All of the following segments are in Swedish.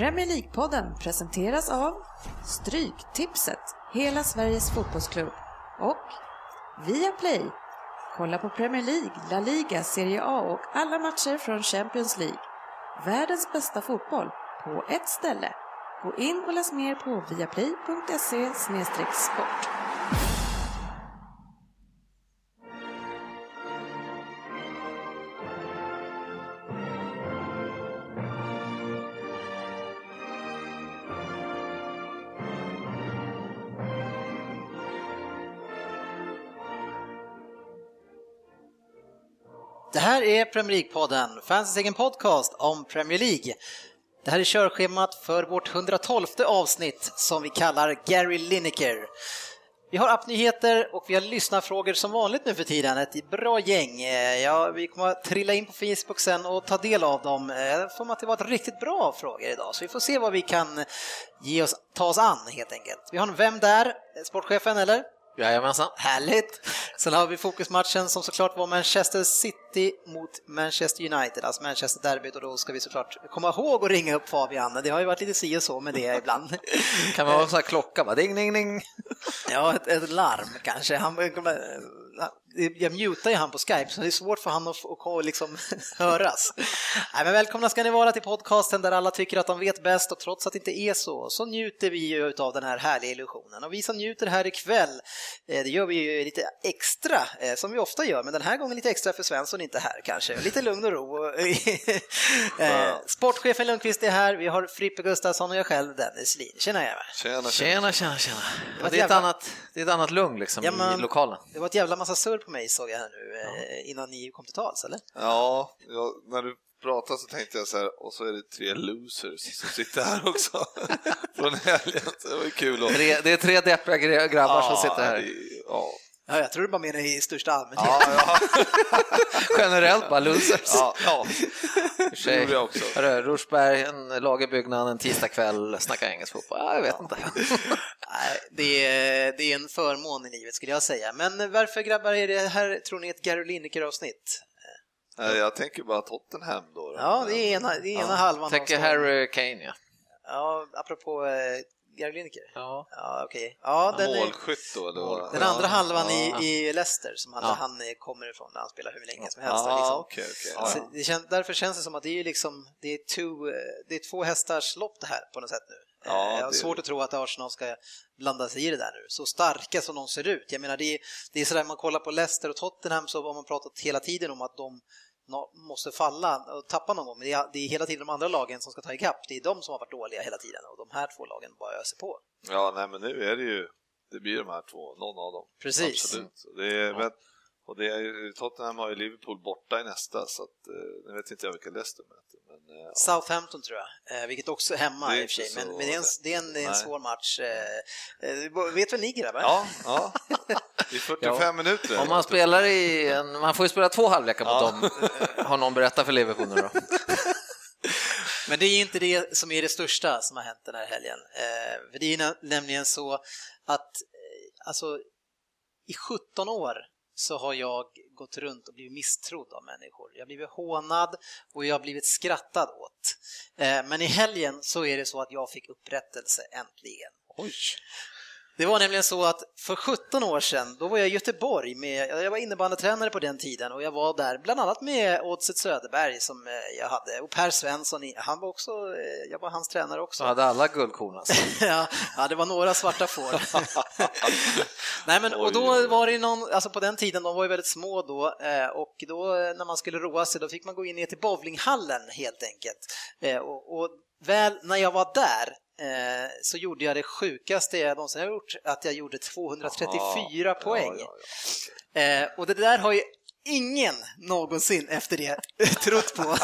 Premier League-podden presenteras av Stryktipset, hela Sveriges fotbollsklubb och Viaplay. Kolla på Premier League, La Liga, Serie A och alla matcher från Champions League. Världens bästa fotboll på ett ställe. Gå in och läs mer på viaplay.se sport. Här är Premier League-podden, fansens egen podcast om Premier League. Det här är körschemat för vårt 112 avsnitt som vi kallar Gary Lineker. Vi har appnyheter och vi har lyssnarfrågor som vanligt nu för tiden, ett bra gäng. Eh, ja, vi kommer att trilla in på Facebook sen och ta del av dem. Eh, Jag får att det var ett riktigt bra frågor idag, så vi får se vad vi kan ge oss, ta oss an helt enkelt. Vi har en Vem där? Eh, sportchefen, eller? Jajamensan. Härligt! Sen har vi fokusmatchen som såklart var Manchester City mot Manchester United, alltså Manchester derbyt och då ska vi såklart komma ihåg att ringa upp Fabian. Det har ju varit lite si och så med det ibland. Kan man ha en sån här klocka, bara ding, ding, ding. Ja, ett, ett larm kanske. Han, jag mutar ju han på Skype så det är svårt för han att, att liksom höras. Nej, men välkomna ska ni vara till podcasten där alla tycker att de vet bäst och trots att det inte är så, så njuter vi ju av den här härliga illusionen. Och vi som njuter här ikväll, det gör vi ju lite extra, som vi ofta gör, men den här gången lite extra för Svensson inte här kanske. Lite lugn och ro. Sportchefen Lundqvist är här, vi har Frippe Gustafsson och jag själv Dennis Lin. Tjena Eva. Tjena, tjena, tjena. tjena. Det, det, är ett annat, det är ett annat lugn liksom ja, men, i lokalen. Det var ett jävla massa surr på mig såg jag här nu ja. innan ni kom till tals, eller? Ja, ja, när du pratade så tänkte jag så här, och så är det tre losers som sitter här också från helgen. Det var ju kul. Och... Det är tre deppiga grabbar ja, som sitter här. Det, ja. Ja, jag tror du bara menar i största allmänhet. Ja, ja. Generellt bara losers. Ja, ja. det gjorde jag också. Hörru, Rosberg, en lagerbyggnad en tisdagkväll, snacka engelsk fotboll. Ja, jag vet inte. Nej, det, är, det är en förmån i livet skulle jag säga. Men varför grabbar är det här, tror ni, ett Gary Lineker-avsnitt? Jag tänker bara Tottenham då. Ja, det är ena, det är ena ja. halvan. Tänker Harry Kane, ja. Ja, apropå eh, Gary Lineker? Ja. Ja, okej. Ja, den, Målskytt då? Eller? Den andra halvan ja. i, i Leicester som han, ja. han kommer ifrån där han spelar hur länge som helst. Ja, liksom. okay, okay. Kän, därför känns det som att det är, liksom, det är, two, det är två hästars lopp det här på något sätt nu. Ja, jag har svårt att tro att Arsenal ska blanda sig i det där nu. Så starka som de ser ut. Jag menar, det är, det är sådär man kollar på Leicester och Tottenham så har man pratat hela tiden om att de måste falla och tappa någon gång. Men det är, hela tiden de andra lagen som ska ta ikapp. Det är de som har varit dåliga hela tiden och de här två lagen bara öser på. Ja, nej, men nu är det ju, det blir de här två, någon av dem. Precis. Absolut. Det är, ja. men, och det är, Tottenham har ju Liverpool borta i nästa, så att, eh, nu vet inte jag vilka Leicester möter. Men, eh, ja. Southampton tror jag, eh, vilket också är hemma i och för sig, men, men, det är en, det är en, det är en svår match. Vet väl ni grabbar? Ja, ja. i 45 ja. minuter. Om man spelar i en, man får ju spela två halvlekar mot ja. dem, har någon berättat för Liverpool nu då? Men det är inte det som är det största som har hänt den här helgen. För det är nämligen så att alltså, i 17 år så har jag gått runt och blivit misstrodd av människor. Jag har blivit hånad och jag har blivit skrattad åt. Eh, men i helgen så är det så att jag fick upprättelse äntligen. Oj. Det var nämligen så att för 17 år sedan, då var jag i Göteborg med, jag var innebandytränare på den tiden och jag var där bland annat med Oddset Söderberg som eh, jag hade och Per Svensson, han var också, eh, jag var hans tränare också. Du hade alla guldkorn alltså. ja, det var några svarta får. Nej men och då var det någon, alltså på den tiden, de var ju väldigt små då eh, och då när man skulle roa sig då fick man gå in ner till bowlinghallen helt enkelt. Och, och väl när jag var där eh, så gjorde jag det sjukaste jag någonsin har gjort, att jag gjorde 234 Aha, poäng. Ja, ja, okay. eh, och det där har ju ingen någonsin efter det trott på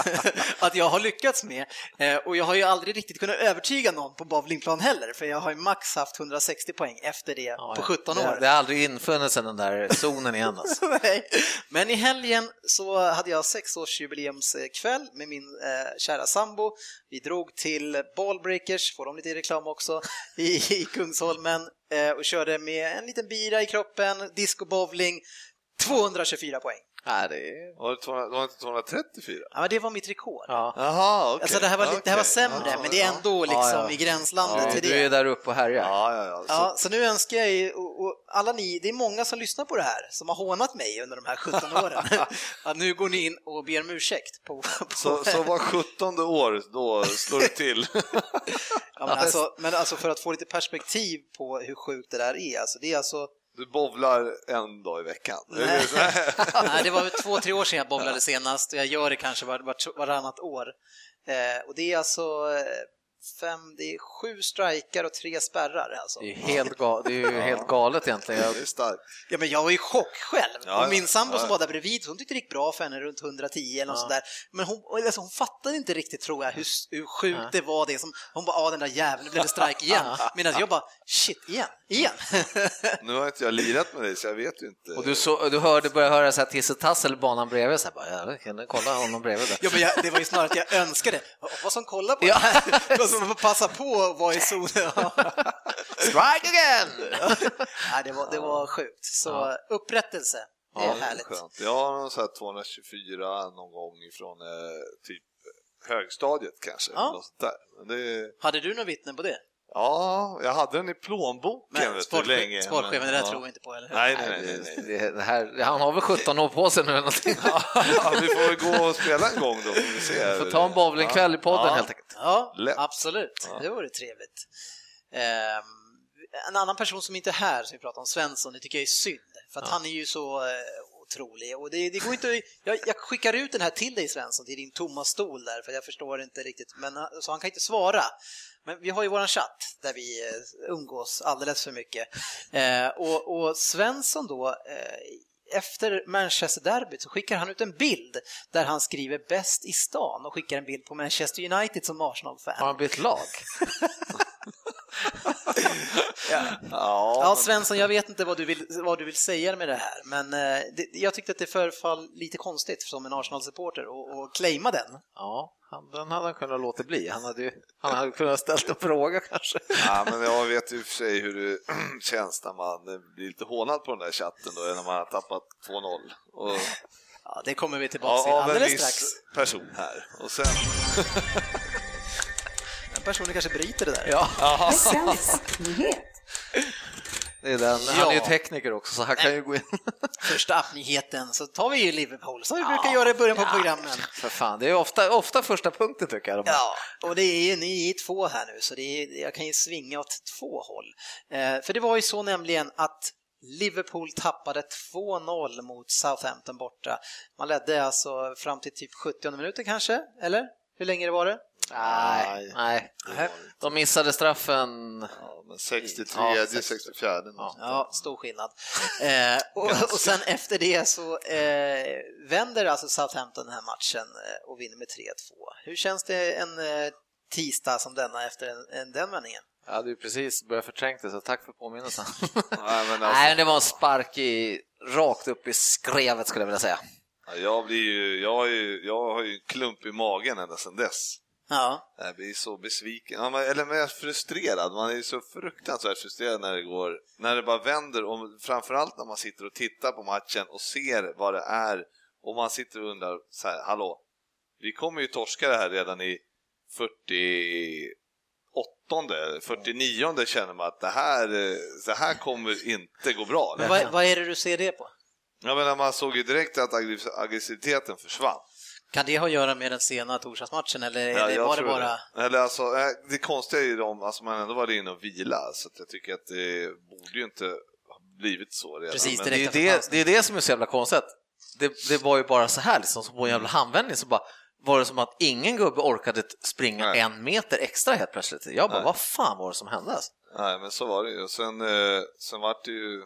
att jag har lyckats med. Eh, och jag har ju aldrig riktigt kunnat övertyga någon på bowlingplan heller, för jag har ju max haft 160 poäng efter det ja, på 17 år. Det, det har aldrig infunnit sig den där zonen igen alltså. Men i helgen så hade jag sexårsjubileumskväll med min eh, kära sambo. Vi drog till Ballbreakers, får de lite reklam också, i, i Kungsholmen eh, och körde med en liten bira i kroppen, disco bowling 224 poäng. Nej, det är... Var det, 200, var det inte 234? Ja, men det var mitt rekord. Ja. Jaha, okej. Alltså det här var, lite, det här var sämre, Ja, men det är ja. ändå liksom Ja, ja. i gränslandet Ja, till du är där uppe och härjar. Ja, ja, ja. Så, Ja, så nu önskar jag ju, och, och alla ni, det är många som lyssnar på det här, som har hånat mig under de här 17 åren, att nu går ni in och ber om ursäkt. På, på, så, så var 17 år, då slår det till. ja, men, alltså, men alltså för att få lite perspektiv på hur sjukt det där är, alltså det är alltså Du bovlar en dag i veckan. Nej. Nej, det var två, tre år sedan jag bowlade senast och jag gör det kanske var, var, varannat år. Eh, och det är alltså eh, fem, det är sju strikar och tre spärrar alltså. Det är, helt ga- det är ju helt galet egentligen. Jag, Det. Ja, men jag var i chock själv. Ja, och min ja, sambo ja, som ja. var där bredvid, hon tyckte det gick bra för henne runt 110 eller något sånt där. Men hon, alltså, hon fattade inte riktigt tror jag hur, hur sjukt Ja. det var det som, hon bara, ah den där jäveln, blev det strike igen. Medan jag bara, shit, igen, igen. Nu har inte jag lirat med dig så jag vet ju inte. och du, så, du hörde, började höra så här tissetassel banan bredvid, så här, bara, ja, kan du kolla honom bredvid där. Ja, men jag, det var ju snarare att jag önskade, vad som kollar på Ja. det här, som får passa på att vara i zonen. Strike again! Nej, det var, det var sjukt. Så Ja. upprättelse, det är Ja, härligt. Skönt. Jag har så här 224 någon gång ifrån eh, typ högstadiet kanske. Ja. Något där. Det, Hade du några vittnen på det? Ja, jag hade den i plånboken Men sport, länge. sportchefen, det där ja. tror vi inte på, eller hur? Nej, nej, nej. nej, nej. Det, det här, han har väl 17 år på sig nu eller någonting. Ja, vi får väl gå och spela en gång då får vi se. Får ta en bowlingkväll i podden Ja. helt enkelt. Ja, Lätt. absolut. Ja. Det vore trevligt. Ehm, en annan person som inte är här, som vi pratar om, Svensson, det tycker jag är synd. För att han är ju så eh, otrolig. Och det, det går inte, jag, jag skickar ut den här till dig Svensson, till din tomma stol där, för jag förstår inte riktigt. Men, han- så han kan inte svara. Men vi har ju våran chatt där vi eh, umgås alldeles för mycket. Eh, och, och Svensson då, eh, efter Manchester-derbyt så skickar han ut en bild där han skriver bäst i stan och skickar en bild på Manchester United som Arsenal-fan. Har han bytt lag? Ja. Ja, Svensson, jag vet inte vad du vill, vad du vill säga med det här, men eh, det, jag tyckte att det förfall lite konstigt som en Arsenal-supporter att claima den. Ja, han, den hade han kunnat låta bli. Han hade, ju, han hade kunnat ställt en fråga kanske. Ja, men jag vet ju för sig hur det känns när man eh, blir lite hånad på den där chatten då, när man har tappat 2-0. Och, Ja, det kommer vi tillbaka till ja, av en alldeles viss strax. person här. Och sen... Den personen kanske bryter det där. Ja, det är den. Han är ju tekniker också, så han kan ju gå in. Första appnyheten så tar vi ju Liverpool, som vi brukar göra i början på programmen. För fan, det är ofta, ofta första punkten tycker jag. Ja, och det är ju ni i två här nu, så det är, jag kan ju svinga åt två håll. Eh, för det var ju så nämligen att Liverpool tappade 2-0 mot Southampton borta. Man ledde alltså fram till typ 70 minuter kanske, eller? Hur länge det var det? Nej, nej. De missade straffen. Ja, men 63, Ja, 64. Ja. Ja, stor skillnad. Eh, och, och sen efter det så eh, vänder alltså Southampton den här matchen eh, och vinner med 3-2. Hur känns det en eh, tisdag som denna efter en, en, den vändningen? Jag hade ju precis börjat förträngt det, så tack för påminnelsen. Nej, men alltså, Nej, men det var en spark i, rakt upp i skrevet skulle jag vilja säga. Ja, jag, blir ju, jag, har ju, jag har ju en klump i magen ända sedan dess. Ja, Jag blir så besviken, ja, men- eller mer frustrerad. Man är ju så fruktansvärt frustrerad när det går, när det bara vänder och framförallt när man sitter och tittar på matchen och ser vad det är och man sitter och undrar så här, hallå, vi kommer ju torska det här redan i 48 eller 49 känner man att det här, eh, så här kommer inte gå bra. men vad, vad är det du ser det på? Jag menar, man såg ju direkt att aggress- aggressiviteten försvann. Kan det ha att göra med den sena torsdagsmatchen eller Ja, jag var det bara... Eller alltså, eh, det konstiga är ju de, alltså man ändå varit inne och vila, så att jag tycker att det borde ju inte ha blivit så redan. Precis, men, Det är, det, det är det som är så jävla konstigt. Det, det var ju bara så här, liksom, som på en jävla handvändning så bara var det som att ingen gubbe orkade springa Nej. en meter extra helt plötsligt. Jag bara, Nej. vad fan var det som hände? Alltså? Nej, men så var det ju. Och sen, eh, sen var det ju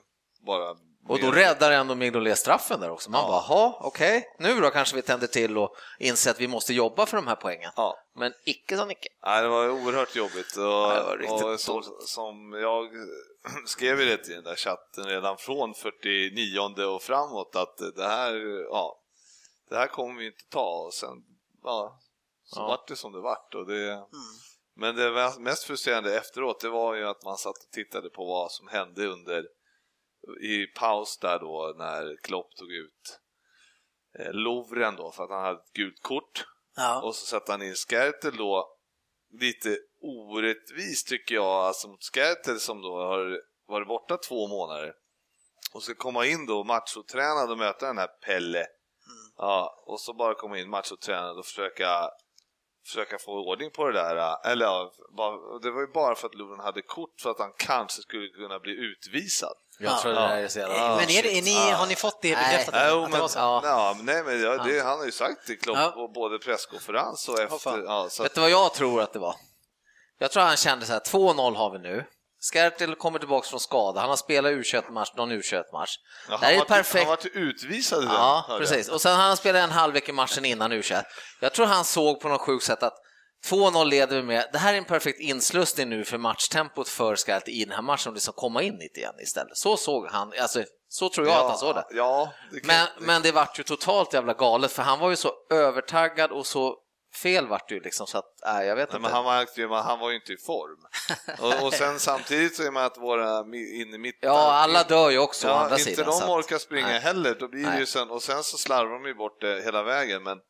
bara... Och då räddar ändå Mignolet straffen där också. Man Ja. bara, jaha, okej, nu då kanske vi tänder till och inser att vi måste jobba för de här poängen. Ja, Men icke som icke. Nej, det var oerhört jobbigt. Och, det var riktigt och som, som jag skrev ju det i den där chatten redan från 49 och framåt att det här, ja, det här kommer vi inte ta och sen, ja, så Ja. vart det som det vart. Och det, Mm. Men det mest frustrerande efteråt, det var ju att man satt och tittade på vad som hände under i paus där då när Klopp tog ut eh, Lovren då för att han hade ett gult kort Ja. och så satte han in Skertel då lite orättvist tycker jag, alltså mot Skertel som då har varit borta två månader och ska komma in då machotränad och möta den här Pelle. Ja, och så bara komma in machotränad och försöka försöka få ordning på det där. Eller ja, det var ju bara för att Lovren hade kort för att han kanske skulle kunna bli utvisad. Jag Ja. tror det där är så jävla... Ja. Men är det, är ni, har ni fått det bekräftat? Nej, att jo, det men? Ja. nej, men ja, det, han har ju sagt det Klopp Ja. på både presskonferens och efter. Ja, så Vet du vad jag tror att det var? Jag tror han kände så här, 2-0 har vi nu. Skertel kommer tillbaka från skada, han har spelat U21-match, någon U21-match. Ja, det är han, ett var, perfekt... han utvisad Ja, precis. Och sen har han spelat en halvlek i matchen innan U21. Jag tror han såg på något sjukt sätt att 2-0 leder vi med. Det här är en perfekt inslussning nu för matchtempot för Skarlt i den här matchen och liksom komma in lite igen istället. Så såg han, alltså så tror jag att han såg det. Ja, det kan, Men, men det vart ju totalt jävla galet för han var ju så övertaggad och så fel vart det ju liksom så att, nej jag vet Nej, inte. men han, men han var ju inte i form. och, och sen samtidigt så är man att våra in i mitten... Ja, alla dör ju också ja, andra inte sidan. de så att- orkar springa nej. heller, då blir det ju Nej. sen, och sen så slarvar de ju bort det hela vägen. Men Ja.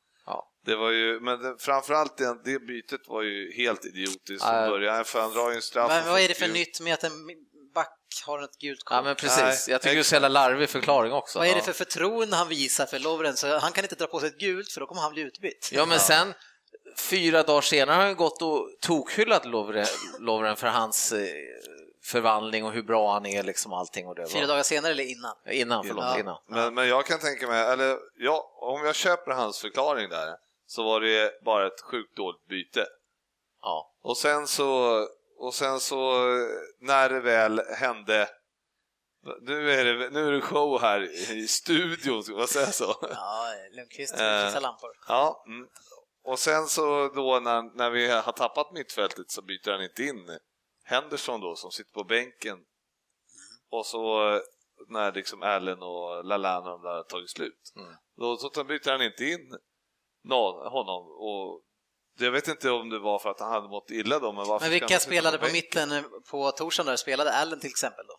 Det var ju, men det, framförallt det, det bytet var ju helt idiotiskt Ja, från början, för han drar ju en straff. Men vad är det för ju- nytt med att en back har ett gult kort? Ja men precis, Nej, jag tycker det är så jävla larvig förklaring också. Vad är det Ja. för förtroende han visar för Lovren? Så han kan inte dra på sig ett gult för då kommer han bli utbytt. Ja, men sen fyra dagar senare har han gått och tokhyllat Lovren, Lovren för hans eh, förvandling och hur bra han är liksom allting och det Fyra dagar senare eller innan? Innan, förlåt, Ja. innan. Men, men jag kan tänka mig, eller ja, om jag köper hans förklaring där, så var det bara ett sjukt dåligt byte. Ja. Och sen så, och sen så när det väl hände, nu är det, nu är det show här i studion, ska man säga så? Ja, Lundqvist Eh. fixar lampor. Ja, mm. och sen så då när, när vi har tappat mittfältet så byter han inte in Henderson då som sitter på bänken och så eh, när liksom Allen och Lallana och de där har tagit slut. Mm. Då så byter han inte in någon, honom och jag vet inte om det var för att han hade mått illa då, men varför Men vilka spelade på mitten eh, på torsdagen där? Spelade Allen till exempel då?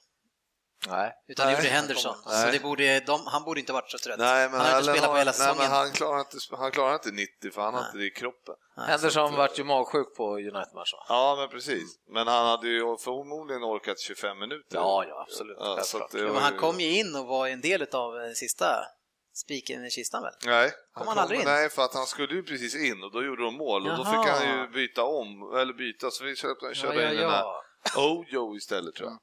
Nej. Utan det Nej, gjorde Henderson. han Så det borde, de, han borde inte varit så trött. Nej, men han har inte Allen spelat på har- hela nej, säsongen. men han klarar inte, han klarar inte 90 för han har Nej. inte det i kroppen. Henderson vart ju magsjuk på United-matchen va? Ja, men precis. Men han hade ju förmodligen orkat 25 minuter. Ja, ja, absolut. Ja, så att Självklart. det men han kom ju in och var en del av den sista spiken i kistan väl? Nej, Kom han aldrig in? Nej, för att han skulle ju precis in och då gjorde de mål och då Jaha. fick han ju byta om, eller byta, så vi köpte, körde in den här Ojo istället tror jag.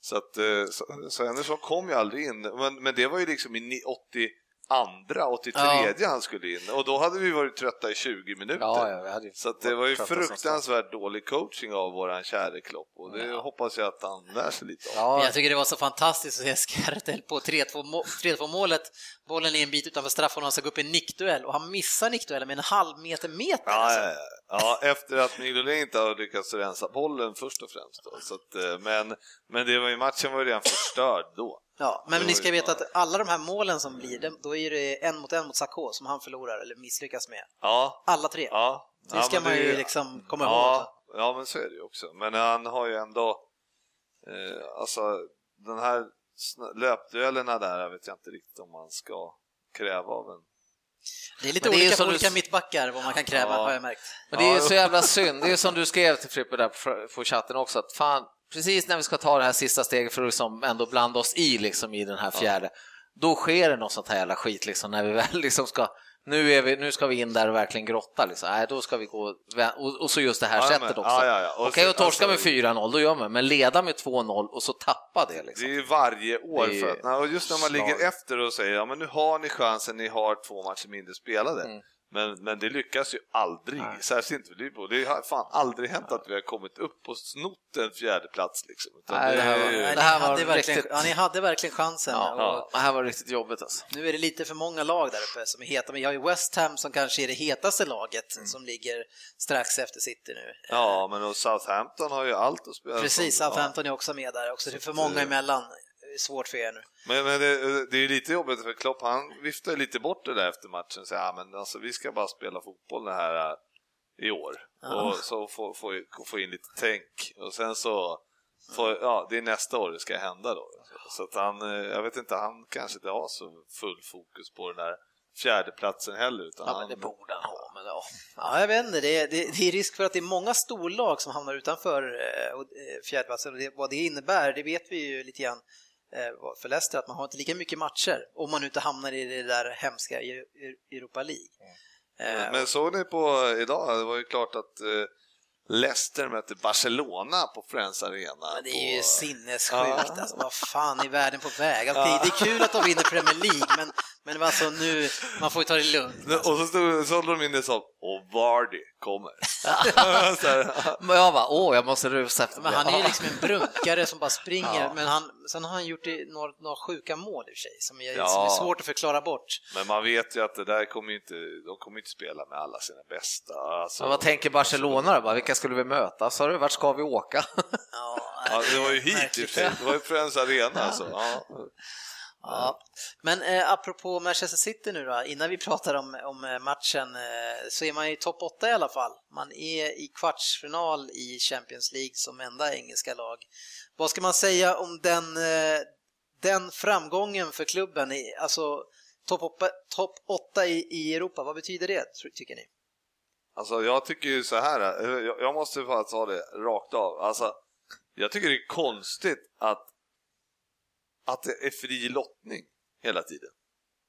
Så att, eh, så, så Henderson kom ju aldrig in, men, men det var ju liksom i ni- 82, 83 han skulle in och då hade vi varit trötta i 20 minuter. Ja, ja, Så att det var ju fruktansvärt dålig coaching av våran käre Klopp och det hoppas jag att han lär sig lite av. Ja, jag tycker det var så fantastiskt att se Skertel på 3-2 må- 3-2 målet. Bollen är en bit utanför och han ska gå upp i en nickduell och han missar nickduellen med en halv meter meter. Ja, alltså. ja, ja. ja, efter att Mignolet inte har lyckats rensa bollen först och främst. Då. Så att, eh, men, men det var ju, matchen var ju redan förstörd då. Ja, men Det ni ska veta att alla de här målen som blir, det- då är det en mot en mot Sakho som han förlorar eller misslyckas med. Ja, Alla tre. ja. Det ja, ska men man ju är- liksom komma ihåg ja, ja, men så är det ju också. Men han har ju ändå, eh, alltså den här löpduellerna där, jag vet jag inte riktigt om man ska kräva av en. Det är lite det olika på du- olika mittbackar vad man kan kräva, Ja. har jag märkt. Men det är ju Ja, så jävla synd, det är som du skrev till Frippe där på- chatten också, att fan, precis när vi ska ta det här sista steget för att liksom ändå blanda oss i liksom i den här fjärde, då sker det något sånt här jävla skit liksom när vi väl liksom ska nu, är vi, nu ska vi in där och verkligen grotta. Liksom. Nej, då ska vi gå och, och så just det här Ja, sättet men- också. ja, ja, ja. Okej, och torska alltså- med 4-0, då gör man men leda med 2-0 och så tappa det. Det Liksom. är ju varje år, Det är för att, och just när man ligger efter och säger ja men nu har ni chansen, ni har två matcher mindre spelade. Mm. Men, men det lyckas ju aldrig, Nej. särskilt inte för Liverpool. Det har fan aldrig hänt att vi har kommit upp och snott en fjärde plats liksom. Utan Nej, det det här är var- ju- Nej, det här ni, hade riktigt- ja, ni hade verkligen chansen. Ja, och ja. Det här var riktigt jobbigt alltså. Nu är det lite för många lag där uppe som är heta, men jag har ju West Ham som kanske är det hetaste laget Mm. som ligger strax efter City nu. Ja, men och Southampton har ju allt att spela. Precis, Southampton är också med där också. Det är för många emellan. Är svårt för er nu. Men, men det, det är lite jobbigt för Klopp, han viftar lite bort det där efter matchen säger ja, men alltså, vi ska bara spela fotboll det här äh, i år Ja. och så få, få, få in lite tänk och sen så får, ja, det är nästa år det ska hända då. Så att han, eh, jag vet inte, han kanske inte har så full fokus på den där fjärdeplatsen heller. Utan Ja, men det borde han ha. Men ja. Ja, jag vet inte, det är, det, det är risk för att det är många storlag som hamnar utanför eh, eh, fjärdeplatsen och det, vad det innebär, det vet vi ju lite grann för Leicester, att man har inte lika mycket matcher om man inte hamnar i det där hemska Eu- Eu- Europa League. Eh, Men såg ni på idag, det var ju klart att eh, Leicester mötte Barcelona på Friends Arena. Men det är ju på... sinnessjukt, alltså, vad fan är världen på väg? Alltså, det, är kul att de vinner Premier League, men, men alltså nu, man får ju ta det lugnt. Och så stod så håller de in det som och Vardy kommer. så Men jag bara, åh, jag måste rusa efter Men det. han är ju liksom en brunkare som bara springer, Ja. men han, sen har han gjort det, några, några sjuka mål i och för sig, som är, Ja. som är svårt att förklara bort. men man vet ju att det där kommer inte, de kommer inte spela med alla sina bästa. Alltså, Men vad tänker Barcelona då? bara? Vilka skulle vi möta? Sa du, vart ska vi åka? Ja, det var ju hit i och märkligt. för sig, det var ju Friends Arena alltså. Ja. Ja. Men eh, apropå Manchester City nu då, innan vi pratar om, om eh, matchen eh, så är man i topp 8 i alla fall. Man är i kvartsfinal i Champions League som enda engelska lag. Vad ska man säga om den, eh, den framgången för klubben? i- Alltså topp 8, top 8 i, i Europa, vad betyder det tycker ni? Alltså jag tycker ju så här, eh, jag, jag måste bara ta det rakt av. Alltså, jag tycker det är konstigt att, att det är fri lottning hela tiden.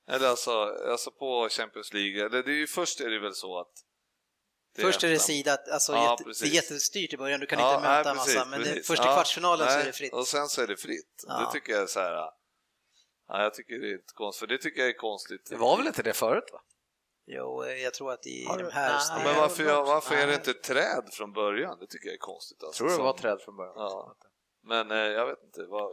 Eller alltså, alltså på Champions League, eller det är ju först är det väl så att det Först är det efter- sida, alltså Ja, jätte, det är jättestyrt i början, du kan Ja, inte möta nej, precis, massa, men det, först i Ja, kvartsfinalen så nej, är det fritt. Och sen så är det fritt. Ja. Det tycker jag är så här, ja, jag tycker det är inte konstigt, för det tycker jag är konstigt. Det var väl inte det förut? Va? Jo, eh, jag tror att i de här... Nej, men varför, jag- varför är det inte träd från början? Det tycker jag är konstigt. Alltså. Tror du det var träd från början? Ja. Men eh, jag vet inte, vad,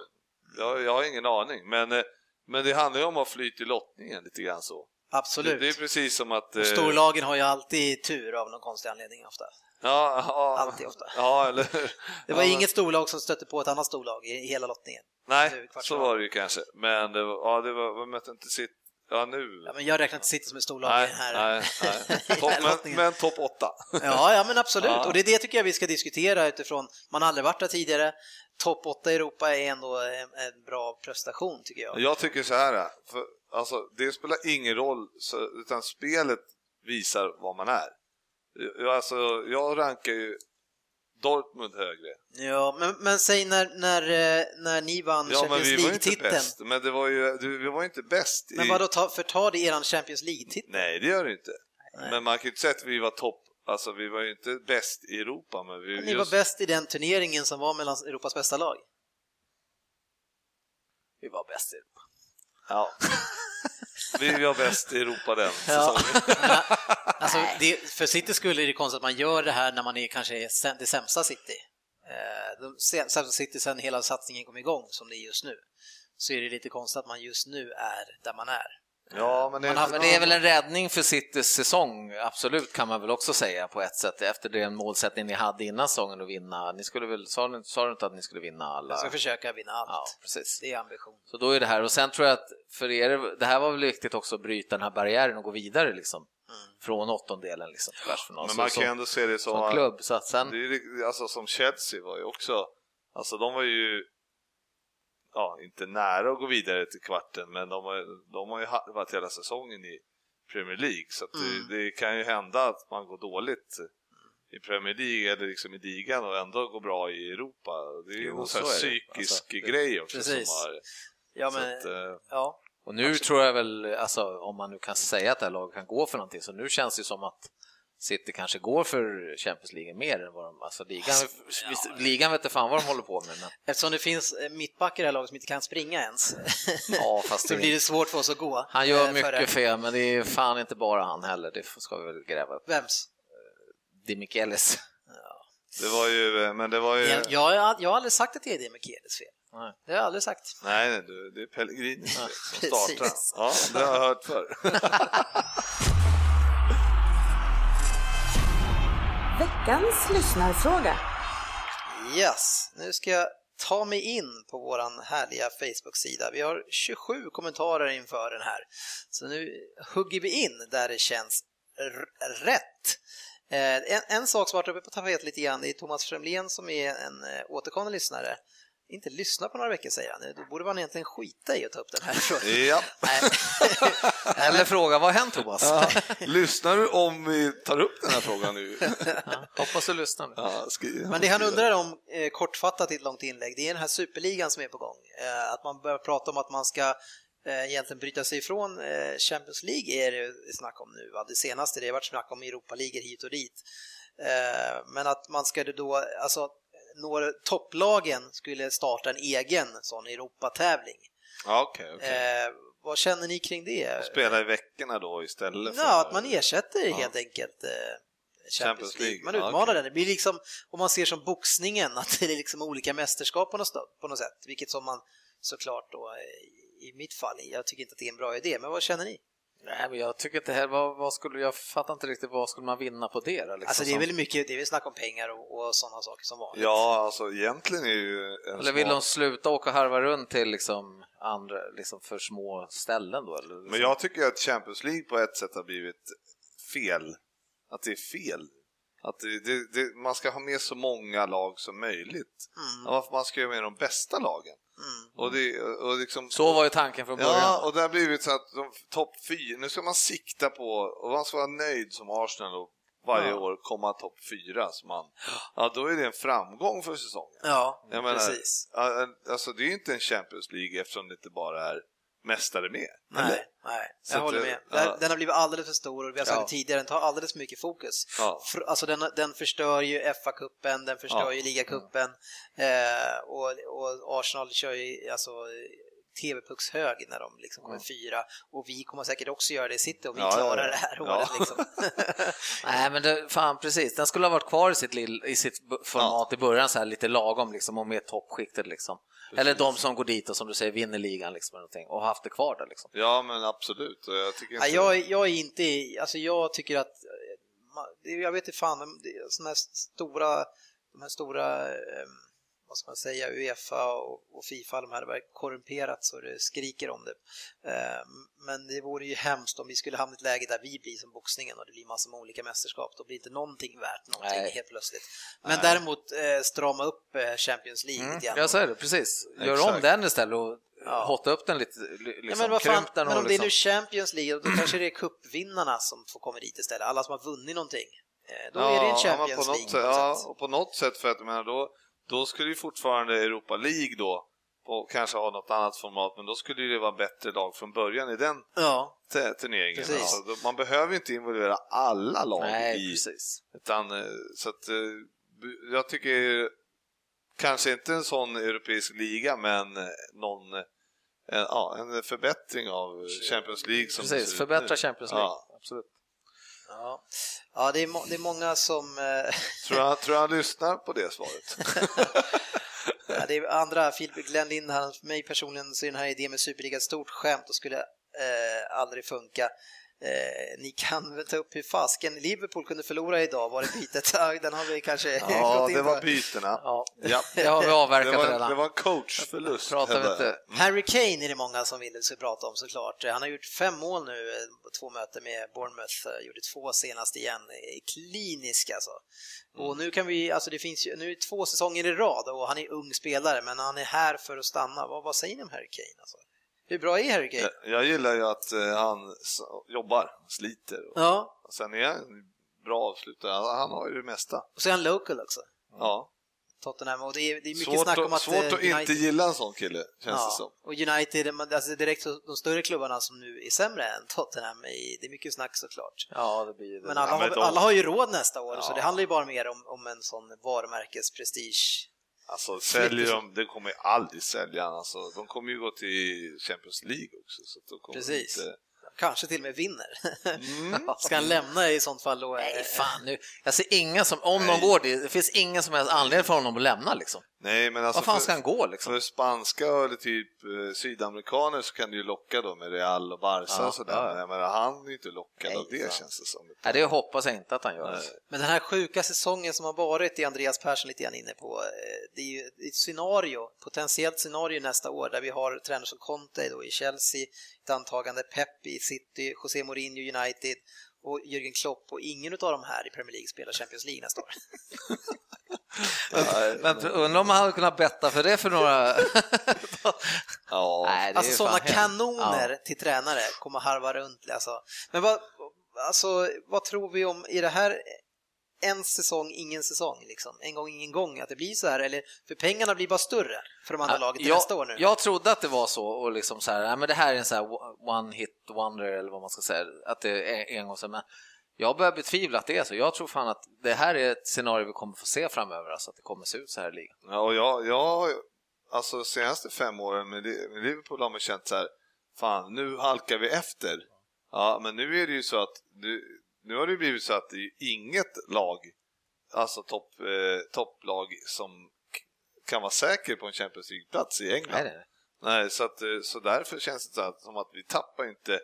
jag, jag har ingen aning. Men, eh, men det handlar ju om att flyta i lottningen lite grann så. Absolut. Det, det är precis som att... Och eh, storlagen har ju alltid tur av någon konstig anledning ofta. Ja, ja, Alltid ofta. Ja, eller? Det var ja, inget storlag som stötte på ett annat storlag i hela lottningen. Nej, så var det ju kanske. Men det var, ja, det var, vi mötte inte sitt... Ja, nu... Ja, men jag räknar inte City som ett storlag nej, här. nej, nej. Topp, men, men topp åtta. Ja, ja, men absolut. Ja. Och det är det tycker jag vi ska diskutera utifrån, man har aldrig varit där tidigare. Topp 8 i Europa är ändå en, en bra prestation tycker jag. Jag tycker så här, för, alltså, det spelar ingen roll, så, utan spelet visar vad man är. Jag, alltså, jag rankar ju Dortmund högre. Ja, men, men säg när, när, eh, när ni vann Ja, men Champions vi var ju inte League-titeln. bäst. Men det var ju, vi var ju inte bäst. Men i... vadå, ta, förtar det eran Champions League-titel? Nej, det gör det inte. Nej. Men man kan ju inte säga att vi var topp, alltså vi var ju inte bäst i Europa. Men vi, Ni var bäst i den turneringen som var mellan Europas bästa lag. Vi var bäst i Europa. Ja. vi var bäst i Europa den Ja. säsongen. Alltså, det, för City skulle är det konstigt att man gör det här när man är kanske är det sämsta City. Eh, De sä- sämsta City sen hela satsningen kom igång, som det är just nu. Så är det lite konstigt att man just nu är där man är. Ja, men det, Man men det är väl en räddning för Citys säsong, absolut kan man väl också säga på ett sätt, efter den målsättning ni hade innan säsongen att vinna. Ni skulle väl, sa du, sa du inte att ni skulle vinna alla? Jag ska försöka vinna allt. Ja, precis. Det är ambition. Så då är det här, och sen tror jag att för er, det här var väl viktigt också att bryta den här barriären och gå vidare liksom. Från åttondelen liksom till världsfinal. men man kan ju ändå se det som, som klubb. Så att sen, Det är, ju- alltså som Chelsea var ju också, alltså de var ju, ja inte nära att gå vidare till kvarten, men de har, de har ju varit hela säsongen i Premier League, så att Mm. det, det kan ju hända att man går dåligt i Premier League eller liksom i ligan och ändå går bra i Europa. Det är ju någon sån det. psykisk Alltså, grej också Precis. som har... Ja, så men, att, eh, ja. och nu tror jag väl, alltså, om man nu kan säga att det här laget kan gå för någonting, så nu känns det som att City kanske går för Champions League mer än vad de, alltså ligan, ligan vet inte fan vad de håller på med. Men, Eftersom det finns eh, mittbackar i det här laget som inte kan springa ens, ja, fast så det, blir det svårt för oss att gå. han gör eh, före. mycket fel, men det är fan inte bara han heller, det ska vi väl gräva upp. Vems? Di Michelis. det var ju, men det var ju... Jag, jag, har- jag har aldrig sagt att det är det med Kedes fel. Nej. Det har jag aldrig sagt. Nej, nej, du, det är Pellegrini som startar. Ja, det har jag hört förr. Veckans lyssnarfråga. Yes, nu ska jag ta mig in på våran härliga Facebook-sida. Vi har 27 kommentarer inför den här. Så nu hugger vi in där det känns rätt. Eh, en, en sak som har varit uppe på tapet lite grann, det är Thomas Fremlén som är en eh, återkommande lyssnare inte lyssna på några veckor säger han. Då borde man egentligen skita i att ta upp den här frågan. Ja. Eller fråga, vad har hänt Thomas? Ja. Lyssnar du om vi tar upp den här frågan nu? Hoppas du lyssnar. Ja, skriv, Men det han undrar om, eh, kortfattat i ett långt inlägg, det är den här superligan som är på gång. Eh, att man börjar prata om att man ska eh, egentligen bryta sig ifrån Champions League är det snack om nu. Va? Det senaste det har varit snack om Europa-ligor hit och dit. Men att man skulle då, alltså några topplagen skulle starta en egen sån Europatävling. Ja, okej, okej. Eh, vad känner ni kring det? Spela i veckorna då istället för... Ja, att man ersätter Ja. helt enkelt eh, Champions Champions League. Man utmanar okej. den. Det blir liksom, om man ser som boxningen, att det är liksom olika mästerskap på något, st- på något sätt. Vilket som man såklart då, eh, i mitt fall, jag tycker inte att det är en bra idé. Men vad känner ni? Nej, men jag tycker inte här, vad, vad skulle, jag fattar inte riktigt vad skulle man vinna på det då, liksom, Alltså det är väl mycket, det är väl snack om pengar och, och sådana saker som vanligt. Ja, alltså egentligen är ju... En Eller vill smart- de sluta åka harva runt till liksom andra, liksom för små ställen då? Eller liksom? Men jag tycker att Champions League på ett sätt har blivit fel. Att det är fel. Att det, det, det, man ska ha med så många lag som möjligt. Mm. Man ska göra med de bästa lagen. Mm. Och det, och liksom, Så var ju tanken från början. Ja, och det har blivit så att de topp fyra, nu ska man sikta på, och man ska vara nöjd som Arsenal och varje Ja. år komma topp fyra. Så man, ja, då är det en framgång för säsongen. Ja, Jag menar, precis. ja, Alltså det är inte en Champions League eftersom det inte bara är mästare med. eller? Nej, nej, Så jag håller det- med. ja. Den, har blivit alldeles för stor och vi har sagt Ja. det tidigare, den tar alldeles för mycket fokus. Ja. Alltså den, den förstör ju FA-cupen, den förstör Ja. ju ligacupen eh, och, och Arsenal kör ju alltså TV-puckshög när de liksom kommer fyra och vi kommer säkert också göra det i City om vi Ja, ja, klarar ja. det här Ja. året. Liksom. Nej, men det, fan precis. Den skulle ha varit kvar i sitt, lill, i sitt format i början, så här lite lagom liksom, och med toppskiktet liksom. Eller de som går dit och som du säger vinner ligan liksom, eller någonting, och haft det kvar där liksom. Ja, men absolut. Jag, tycker inte... Nej, jag, är- jag är inte, i- alltså jag tycker att, eh, jag vet inte fan, såna här stora, de här stora, eh, vad ska man säga, Uefa och, och Fifa, de här, det har korrumperat så det skriker om det. Eh, Men det vore ju hemskt om vi skulle hamna i ett läge där vi blir som boxningen och det blir massor med olika mästerskap, då blir inte någonting värt någonting Nej. helt plötsligt. Men däremot eh, strama upp eh, Champions League Mm, lite grann. jag säger det, precis. Gör Exakt. om den istället och Ja. hotta upp den lite. li- Ja, Liksom, men vad fan, men om det är liksom. nu Champions League, då kanske det är cupvinnarna som får komma dit istället. Alla som har vunnit någonting. Eh, Då är det en ja, Champions på något League. sätt, på något ja, sätt. och på något sätt för att jag menar, då, då skulle ju fortfarande Europa League då och kanske ha något annat format, men då skulle det vara bättre lag från början i den Ja, turneringen. Alltså, man behöver inte involvera alla lag Nej, i, precis. utan eh, så att eh, jag tycker kanske inte en sån europeisk liga, men eh, någon en, ja, en förbättring av Champions League som Precis, förbättra. Champions League. Ja. Absolut. ja. Ja det, är må, det är många som... Eh, Tror jag, tror jag lyssnar på det svaret. ja, det är andra, Filip Glenn Lind, han, för mig personligen så är den här idén med Superliga ett stort skämt och skulle eh, aldrig funka. Eh, ni kan väl ta upp hur fasken Liverpool kunde förlora idag, var det bytet? Den har vi kanske Ja, gått in det var bytena. Ja, Ja. det har vi avverkat Det var, redan. det var en coachförlust. Pratar inte. Harry Kane är det många som vill ska prata om såklart. Han har gjort fem mål nu eh, två möten med Bournemouth, eh, gjorde två senast igen. Klinisk alltså. Och nu kan vi, alltså det finns ju, nu är det två säsonger i rad och han är ung spelare men han är här för att stanna. Vad, vad säger ni om Harry Kane? Alltså? Hur bra är Harry Kane? Jag, jag gillar ju att eh, han jobbar, sliter. Och, Ja, Sen är han bra avslutare. Han, han har ju det mesta. och så är han local också. Ja. Tottenham och det är, det är mycket Svårt, snack om att, svårt eh, att inte gilla en sån kille, känns det som. och United, alltså direkt så, de större klubbarna som nu är sämre än Tottenham, det är mycket snack såklart. Ja, det blir det. Men alla, Ja, har, alla har ju råd nästa år, så Ja. det handlar ju bara mer om, om en sån varumärkesprestige. Alltså, säljer de, det kommer ju aldrig sälja alltså, De kommer ju gå till Champions League också. Så de kommer Precis. Inte... Kanske till och med vinner. Mm. Ska han lämna i sånt fall då? Nej, fan nu. Jag ser ingen som, om någon går dit, det finns ingen som helst anledning för honom att lämna liksom. Nej, men alltså Vad fan för, ska han gå liksom? för spanska eller typ eh, sydamerikaner så kan det ju locka då med Real och Barca Ja, och sådär. ja. Men han är ju inte lockad Nej, av det fan. känns det som. Nej, det hoppas jag inte att han gör. Nej. Men den här sjuka säsongen som har varit, är Andreas Persson lite grann inne på, eh, det är ju ett scenario, potentiellt scenario nästa år där vi har tränare som Conte då i Chelsea, ett antagande Pep i City, José Mourinho United och Jürgen Klopp och ingen av de här i Premier League spelar Champions League nästa år. men, men undrar om man hade kunnat betta för det för några... Ja, Nej, Alltså sådana kanoner Ja. till tränare kommer harva runt. Alltså. Men vad, alltså, vad tror vi om i det här en säsong, ingen säsong, liksom. en gång, ingen gång, att det blir så här? Eller, för pengarna blir bara större för de andra lagen till jag, nästa år nu. jag trodde att det var så och liksom så här, nej, men det här är en så här one hit wonder eller vad man ska säga, att det är en gång så, men jag börjar betvivla att det är så. Jag tror fan att det här är ett scenario vi kommer få se framöver, alltså att det kommer se ut så här i ligan. Ja, och jag, jag, alltså senaste fem åren med Li- med Liverpool har man känt så här, fan nu halkar vi efter. Ja, men nu är det ju så att, nu, nu har det ju blivit så att det är inget lag, alltså topp, eh, topplag som kan vara säker på en Champions League-plats i England. Nej, nej, så, att, eh, så därför känns det så att, som att vi tappar inte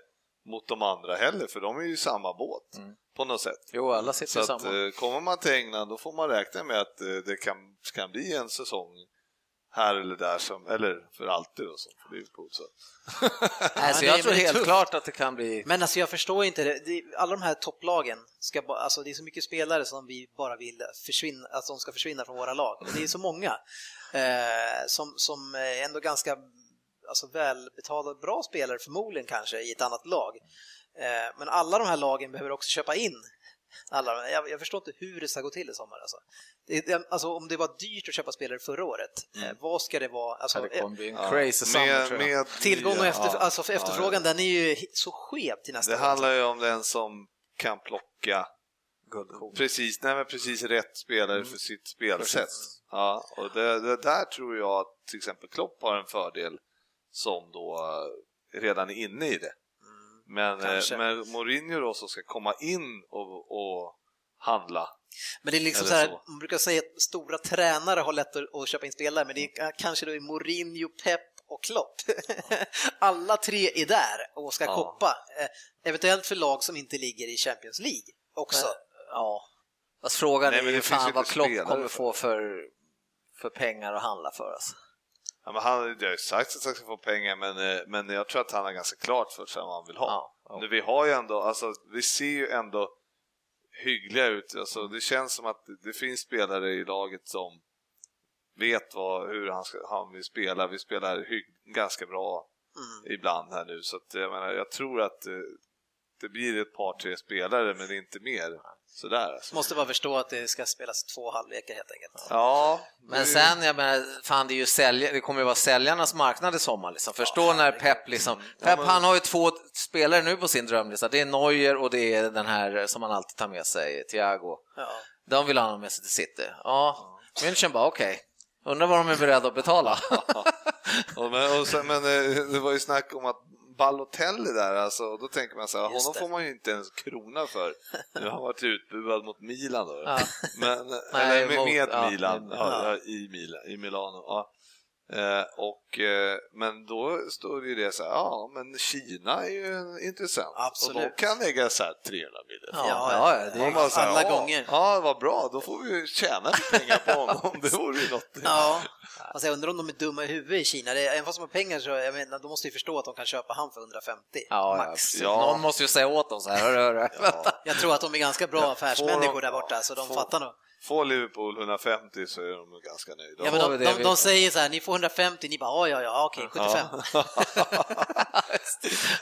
mot de andra heller, för de är ju i samma båt Mm. på något sätt. Jo, alla sitter Så i samma. eh, kommer man till England då får man räkna med att eh, det kan, kan bli en säsong här eller där, som, eller för alltid då, som för Liverpool. Så. Nej, så det jag tror helt tufft. klart att det kan bli... Men alltså jag förstår inte det. det alla de här topplagen, ska bara, alltså det är så mycket spelare som vi bara vill försvinna, att de ska försvinna från våra lag. Och det är så många eh, som, som är ändå ganska alltså välbetalade, bra spelare förmodligen kanske i ett annat lag. Eh, men alla de här lagen behöver också köpa in alla. Jag, jag förstår inte hur det ska gå till i sommar. Alltså. Det, alltså om det var dyrt att köpa spelare förra året, eh, vad ska det vara? Alltså, det kommer bli en Ja, crazy summer med, med Tillgång och efter, ja, alltså för ja, efterfrågan, den är ju så skev till nästa Det år. handlar ju om den som kan plocka Guldkorn. precis, nej, men precis rätt spelare Mm. för sitt spelsätt. Ja, och det, det där tror jag att till exempel Klopp har en fördel som då eh, redan är inne i det. Men, eh, kanske. men Mourinho då som ska komma in och, och handla. Men det är liksom så här, så. man brukar säga att stora tränare har lätt att att köpa in spelare, men det är kanske då är Mourinho, Pep och Klopp. Alla tre är där och ska Ja. koppa, Eh, eventuellt för lag som inte ligger i Champions League också. Ja. Fast frågan Nej, är men ju fan vad Klopp kommer få för, för pengar att handla för. Alltså. Ja, men han har ju sagt att han ska få pengar men, eh, men jag tror att han har ganska klart för sig vad han vill ha. Ja, ja. Nu, vi har ju ändå, alltså, vi ser ju ändå hyggliga ut. Alltså, det känns som att det finns spelare i laget som vet vad, hur han, ska, han vill spela. Vi spelar hygg, ganska bra Mm. ibland här nu så att, jag, menar, jag tror att eh, det blir ett par, tre spelare men inte mer. Sådär. Alltså. Måste bara förstå att det ska spelas två halvlekar helt enkelt. Ja, Men sen, jag menar, fan det är ju sälja, det kommer ju vara säljarnas marknad i sommar liksom. Förstå när Pep liksom, Pep men- han har ju två spelare nu på sin drömlista, det är Neuer och det är den här som han alltid tar med sig, Thiago. Ja. De vill han ha med sig till City. Ja, München bara okej, undrar vad de är beredda att betala. Och men, och sen, men eh, det var ju snack om att Balotelli där, alltså, då tänker man så här, honom får man ju inte ens krona för. Nu har han varit utbuad mot Milan då. Ja. Men, Nej, eller med, mot- med ja, Milan, ja, i, Milan, i Milano. Ja. Eh, och, eh, men då står det ju det så här, ja men Kina är ju intressant. Absolut. Och de kan lägga så här 300 miljoner. Ja, Ja, ja, det är, här, alla ja, gånger. Ja, vad bra, då får vi ju tjäna pengar på honom. Det vore ju något. Ja, alltså jag undrar om de är dumma i huvudet i Kina. Det, även fast de har pengar så jag menar, de måste ju förstå att de kan köpa han för 150 ja, ja, max. Ja. Någon måste ju säga åt dem så här, hörru, hörru. Jag tror att de är ganska bra affärsmänniskor de- där borta, så de får- fattar nog. Får Liverpool 150 så är de nog ganska nöjda. Ja, men de, det de, de säger så här, ni får 150, ni bara ja, ja, ja, okej, 75.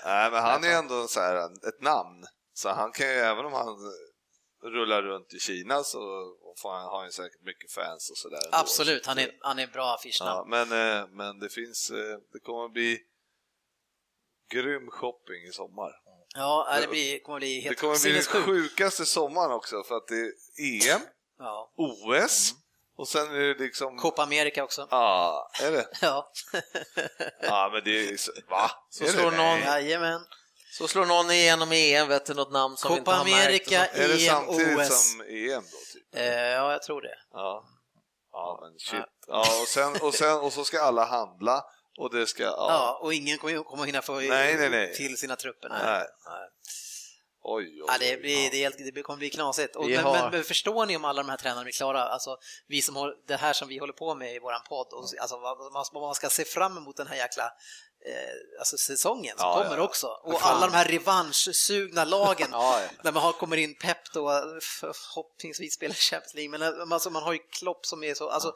Nej, men han är ändå så här, ett namn. Så han kan ju, även om han rullar runt i Kina så får han, har han säkert mycket fans och sådär. Absolut, han är, han är bra affischnamn. Ja, men, eh, men det finns, eh, det kommer bli grym shopping i sommar. Ja, det blir, kommer bli Det helt kommer bli den sjukaste sommaren också för att det är EM, Ja. OS och sen är det liksom... Copa America också. Ja, är det? Ja, Ja, men det är så, Va? Så Är slår någon- jajamän. Så slår någon igenom EM, vet du, något namn som vi inte Copa har märkt. America, och så. Är det EM, samtidigt OS. som EM då? Typ? Eh, ja, jag tror det. Ja. Ja, men shit. Ja, och, sen, och, sen, och så ska alla handla och det ska... Ja, Ja. och ingen kommer, kommer hinna få Nej, nej, nej. till sina trupper. Nej. Nej. Oj, oj, oj. Ja, det, blir, det, är helt, det kommer bli knasigt. Och, men, har- men, men förstår ni om alla de här tränarna blir klara? Alltså, vi som har, det här som vi håller på med i våran podd, och, alltså, vad, man- vad man ska se fram emot den här jäkla eh, alltså säsongen som Ja, kommer ja. också. Och alla de här revanschsugna lagen, Ja, när man har, kommer in Pep då, förhoppningsvis spelar Champions League, men alltså, man har ju Klopp som är så, alltså,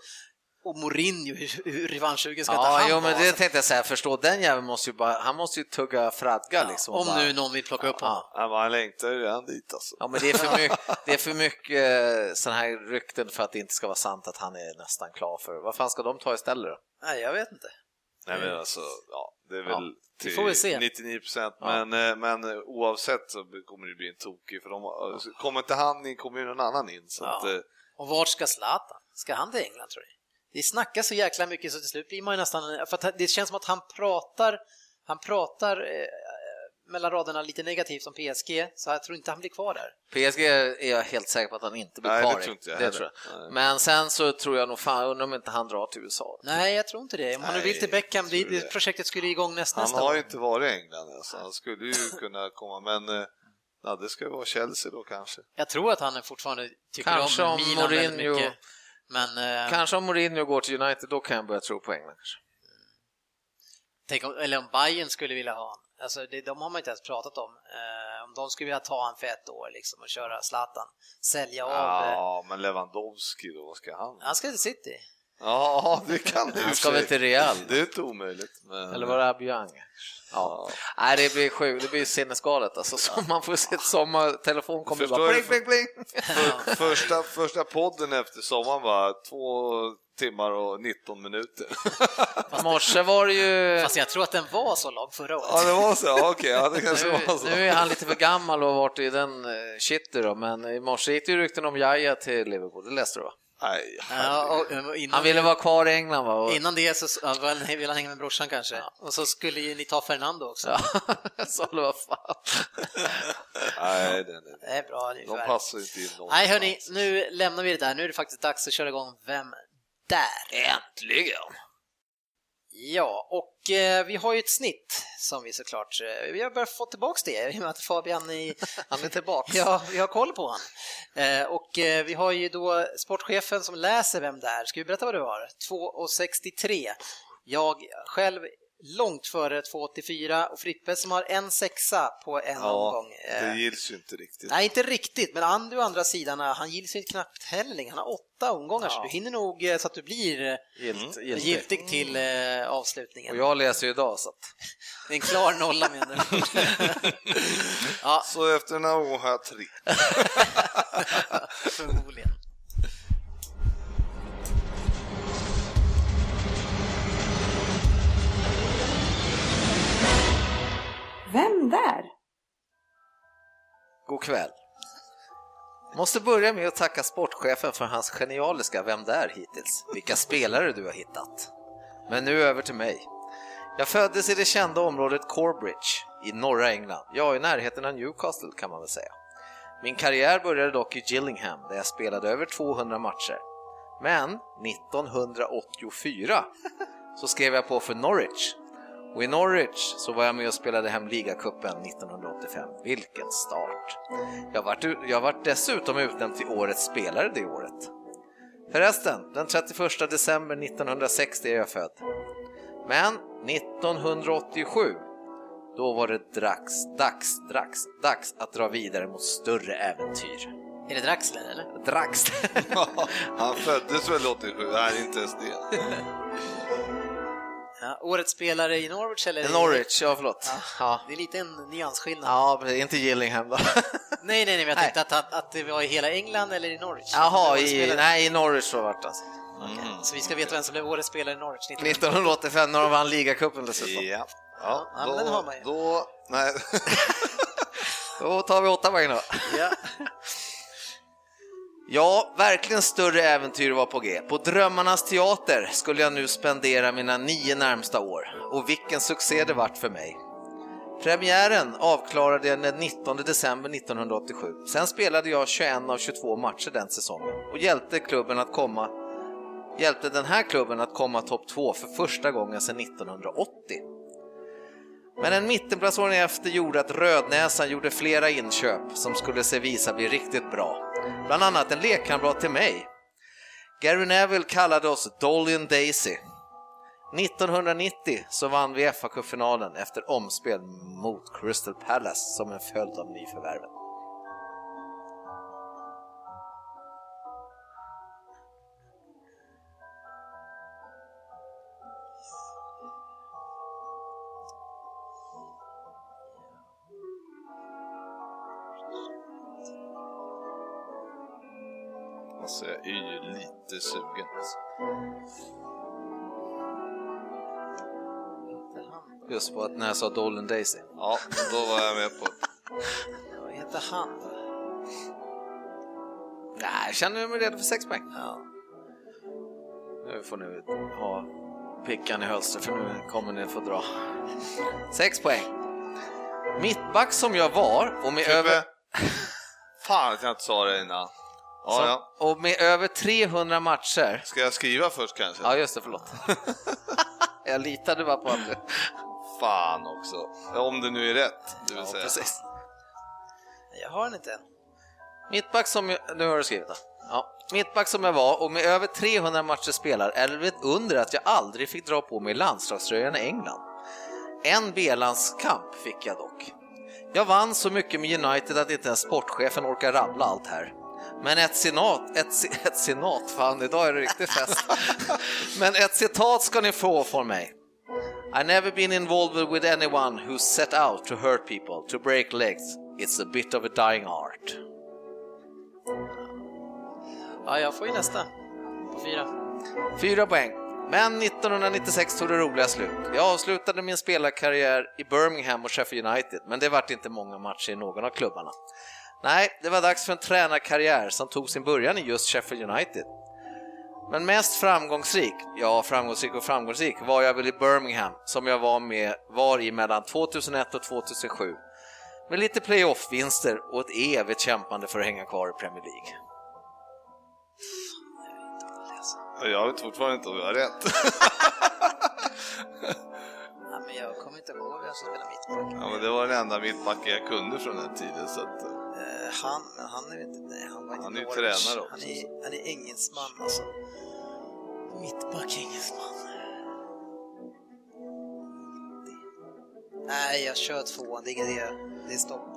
och Mourinho, hur, hur revanschsugen ska Ja, han jo, men vara? det Alltså, tänkte jag säga, förstå, den jäveln måste ju bara, han måste ju tugga fradga liksom. och Om bara, nu någon vill plocka upp honom. Ja, men han längtar ju redan dit alltså. Ja, men det är för mycket, det är för mycket sådana här rykten för att det inte ska vara sant att han är nästan klar för. Vad fan ska de ta istället då? Nej, jag vet inte. Nej men alltså, ja, det är väl Ja, vi till får väl se. 99 procent, Ja. men, eh, men eh, oavsett så kommer det bli en tokig, för de, har- kommer inte han in kommer ju någon annan in. Så Ja. att, eh, Och vart ska Zlatan? Ska han till England tror du? Det snackas så jäkla mycket så till slut blir man ju nästan, för att det känns som att han pratar, han pratar eh, mellan raderna lite negativt om PSG, så jag tror inte han blir kvar där. PSG är jag helt säker på att han inte blir Nej, det kvar i. tror inte jag det tror jag. Men sen så tror jag nog fan, undrar om inte han drar till USA. Nej, jag tror inte det. Om han nu vill till Beckham, det, det det? projektet skulle igång näst, han nästa har år. ju inte varit i England, alltså. han skulle ju kunna komma, men eh, ja, det ska ju vara Chelsea då kanske. Jag tror att han fortfarande tycker Kanske om om Milan väldigt Mourinho- mycket. Men eh, Kanske om Mourinho går till United, då kan jag börja tro på England. Kanske. tänk om, eller om Bayern skulle vilja ha honom. Alltså det, de har man inte ens pratat om. Eh, om de skulle vilja ta han för ett år liksom och köra Zlatan. Sälja av. eh, Ja, men Lewandowski då, vad ska han? Han ska till City. Ja, det kan det Han ska väl till Real? Det är inte omöjligt. Men... Eller var det Aubameyang? Ja. Nej, det blir sjukt, det blir sinnesgalet alltså. Så man får se ett sommartelefon kommer bara du? bling, bling, bling. För, första, första podden efter sommaren var två timmar och 19 minuter. I morse var det ju... Fast jag tror att den var så lång förra året. Ja, det var så? Okej, ja, det kanske Nu, var så. nu är han lite för gammal och har varit i den eh, shit då, men i morse gick det ju rykten om Jaja till Liverpool, det läste du va? Nej, Ja, och, innan, Han ville vara kvar i England va? Och, innan det så ja, väl- ville han hänga med brorsan kanske. Och så skulle ju ni ta Fernando också. ja, jag sa det, vad fan. nej, det, det, Det är bra de ungefär. passar inte in någonstans. Nej hörni, nu lämnar vi det där. Nu är det faktiskt dags att köra igång Vem där? Äntligen! Ja, och eh, vi har ju ett snitt som vi såklart, eh, vi har börjat få tillbaks det i och med att Fabian i, Han är tillbaka. Ja, vi har koll på han. Eh, och eh, vi har ju då sportchefen som läser vem det är. Ska vi berätta vad du har? 2,63. Jag själv långt före 2,84 och Frippe som har en sexa på en Ja, omgång. Eh, det gills ju inte riktigt. Nej, inte riktigt, men Andy å andra sidan, eh, han gills ju knappt heller. Han har åtta omgångar, så Ja. du hinner nog eh, så att du blir eh, Gilt, giltig, giltig. till eh, avslutningen. Och jag läser ju idag så att... Det är en klar nolla menar du? ja, Så efter några år har jag tre. förmodligen. Vem där? God kväll. Måste börja med att tacka sportchefen för hans genialiska Vem där hittills? Vilka spelare du har hittat. Men nu över till mig. Jag föddes i det kända området Corbridge i norra England, ja i närheten av Newcastle kan man väl säga. Min karriär började dock i Gillingham där jag spelade över 200 matcher. Men 1984 så skrev jag på för Norwich och i Norwich så var jag med och spelade hem ligacupen 1985. Vilken start! Jag vart, u- jag vart dessutom utnämnd till årets spelare det året. Förresten, den 31 december 1960 är jag född. Men 1987, då var det dags, dags, dags, dags att dra vidare mot större äventyr. Är det Draxler eller? Drax! Han föddes väl 87? Nej, inte ens det. Ja, årets spelare i Norwich eller? Norwich, ja förlåt. Ja. Det är lite en nyansskillnad. Ja, precis, inte Gillingham då. Nej, nej, nej, men jag tänkte att, att, att det var i hela England eller i Norwich. Jaha, i, nej, i Norwich så vart det alltså. Okej, Så vi ska veta vem som blev årets spelare i Norwich 19... 1985 när de vann ligacupen dessutom. Ja. Ja, Ja, men den har man ju. Då, nej. Då tar vi åtta poäng då. Ja. Ja, verkligen större äventyr var på G. På Drömmarnas teater skulle jag nu spendera mina nio närmsta år. Och vilken succé det vart för mig. Premiären avklarade jag den 19 december 1987. Sen spelade jag 21 av 22 matcher den säsongen och hjälpte klubben att komma hjälpte den här klubben att komma topp 2 för första gången sedan 1980. Men en mittenplacering efter gjorde att Rödnäsan gjorde flera inköp som skulle se visa bli riktigt bra. Bland annat en lekkamrat till mig. Gary Neville kallade oss Dolly and Daisy. 1990 så vann vi FA-cupfinalen efter omspel mot Crystal Palace som en följd av nyförvärven. Sugen. Alltså. Just på att när jag sa Dolan Daisy. Ja, då var jag med på Vad heter han då? Nej, jag känner mig redo för sex poäng. Ja. Nu får ni ha pickan i hölster för nu kommer ni få dra. Sex poäng. Mittback som jag var och med, Frippe. över, Fan att jag inte sa det innan. Ja, som, ja. och med över 300 matcher. Ska jag skriva först kanske? Ja, just det, förlåt. jag litade bara på att du... Fan också. Om det nu är rätt, det vill Ja, säga. precis. Jag har den inte än. Mittback som jag, nu har du skrivit det. Ja. Mittback som jag var och med över 300 matcher spelar är det ett under att jag aldrig fick dra på mig landslagströjan i England. En B-landskamp fick jag dock. Jag vann så mycket med United att inte ens sportchefen orkar rabbla allt här. Men ett senat, ett, ett senat, fan idag är det riktigt fest. Men ett citat ska ni få från mig. I never been involved with anyone who set out to hurt people, to break legs. It's a bit of a dying art. Ja, jag får ju nästa. På fyra. Fyra poäng. Men 1996 tog det roliga slut. Jag avslutade min spelarkarriär i Birmingham och Sheffield United, men det vart inte många matcher i någon av klubbarna. Nej, det var dags för en tränarkarriär som tog sin början i just Sheffield United. Men mest framgångsrik, ja framgångsrik och framgångsrik, var jag väl i Birmingham som jag var med var i mellan 2001 och 2007. Med lite playoff-vinster och ett evigt kämpande för att hänga kvar i Premier League. Jag vet fortfarande inte om jag har rätt. Ja, men jag kommer inte ihåg vem som spelar mittback. Ja, men det var den enda mittbacken jag kunde från den tiden. Så att, Eh, han, men han är inte, nej, han var inte Han är ju tränare också, Han är, han är engelsman alltså. Mittback engelsman. Nej, jag kör tvåan, det är ingen idé. Det är stopp.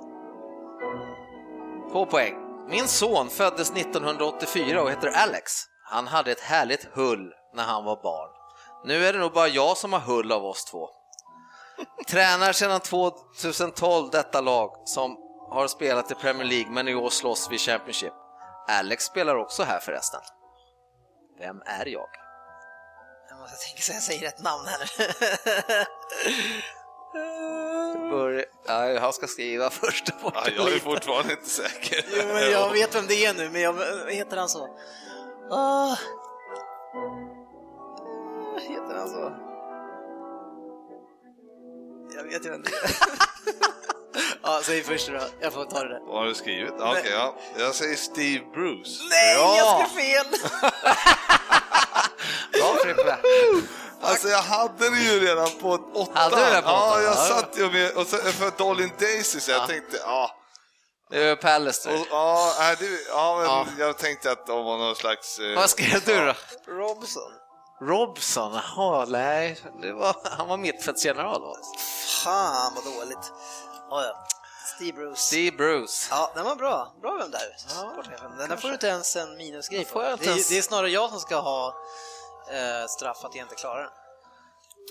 Två poäng. Min son föddes 1984 och heter Alex. Han hade ett härligt hull när han var barn. Nu är det nog bara jag som har hull av oss två. Tränar sedan 2012 detta lag som har spelat i Premier League men i år slåss vi Championship. Alex spelar också här förresten. Vem är jag? Jag måste tänka så jag säger rätt namn här Bör... Ja, jag ska skriva första ja, jag är fortfarande inte säker. Jo, men jag vet vem det är nu, men jag, heter han så? Ah. Heter han så? Jag vet ju vem det är. ja, säg först då. Jag får ta det där. Vad har du skrivit? Ja, Okej, ja. Jag säger Steve Bruce. Nej, Ja. jag skrev fel! Bra Frippe! Alltså jag hade det ju redan på åttan. Hade du det på Ja, åttan? jag Ja. satt ju med, och så, för Dolin Daisy så jag Ja. tänkte, ja. Det är Pallister. Och, ja, det, ja, men Ja. jag tänkte att de var någon slags... eh, Vad skrev du då? Robson. Robson? Jaha, nej. Det var, han var mittfältsgeneral va? Fan vad dåligt. Ja. Steve Bruce. Steve Bruce. Ja, den var bra. Bra vem där. Sportchefen. Den där får du inte ens en minusgrej på. Det, är- det är snarare jag som ska ha eh, straff att jag inte klarar den.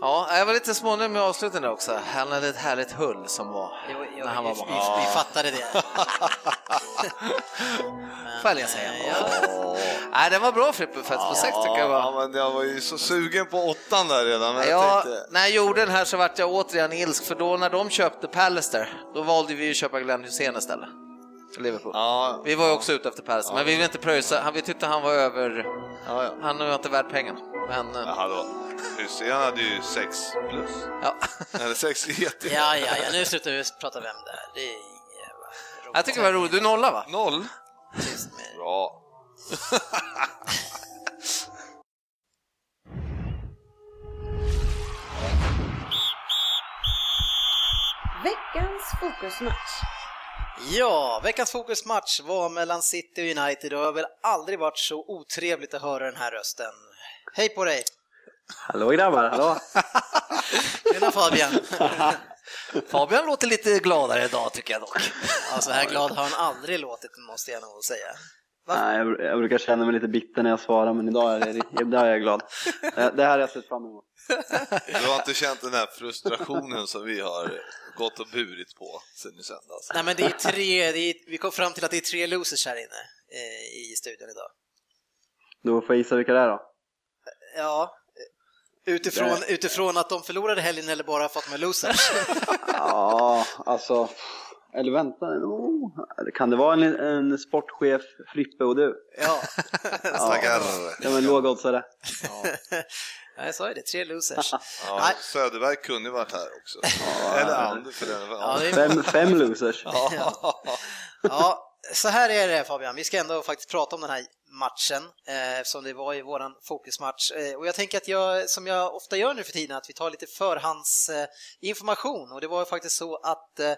Ja, jag var lite smånöjd med avslutningen där också. Han hade ett härligt hull som var Jo, jo, när han var barn. vi, vi fattade det. Får jag igen? Ja. Nej, den var bra Frippe, för på sex tycker jag Ja, var. men jag var ju så sugen på åttan där redan. Men jag Ja, tänkte, när jag gjorde den här så vart jag återigen ilsk, för då när de köpte Pallister, då valde vi att köpa Glenn Hysén istället. Liverpool. ja, Vi var ju också ute efter Pallister, men vi ville inte pröjsa. Han, vi tyckte han var över... ja, ja. Han var inte värd pengarna. Men, eh, ja hallå. Hysén hade ju sex plus. ja. Eller sex jätte... Ja, ja, ja, nu slutar vi prata vem det är. Det är. Jag tycker det var roligt. Du nolla va? Noll. Bra. Veckans fokusmatch. Ja, veckans fokusmatch var mellan City och United och det har väl aldrig varit så otrevligt att höra den här rösten. Hej på dig! Hallå grabbar, hallå! Tjena Fabian! Fabian låter lite gladare idag tycker jag dock. Ja, så här glad har han aldrig låtit, måste jag nog säga. Nej, jag, jag brukar känna mig lite bitter när jag svarar, men idag är, det, idag är jag glad. Det det här har jag sett fram emot. Du har inte känt den här frustrationen som vi har gått och burit på sen i söndags? Nej men det är tre, det är, vi kom fram till att det är tre losers här inne eh, i studion idag. Då får jag gissa vilka det är då. Ja, utifrån, utifrån att de förlorade helgen eller bara för att de är losers? Ja, alltså... Eller vänta, oh, kan det vara en, en sportchef, Frippe och du? Ja, Stackare. Ja, men lågoddsare. Ja, jag sa ju det, tre losers. Ja, Nej. Söderberg kunde varit här också. Eller Ander för den Ja, Fem, fem losers. Ja, så här är det Fabian, vi ska ändå faktiskt prata om den här matchen eh, som det var i våran fokusmatch. Eh, och jag tänker att jag, som jag ofta gör nu för tiden, att vi tar lite förhandsinformation. Eh, information. och det var ju faktiskt så att eh,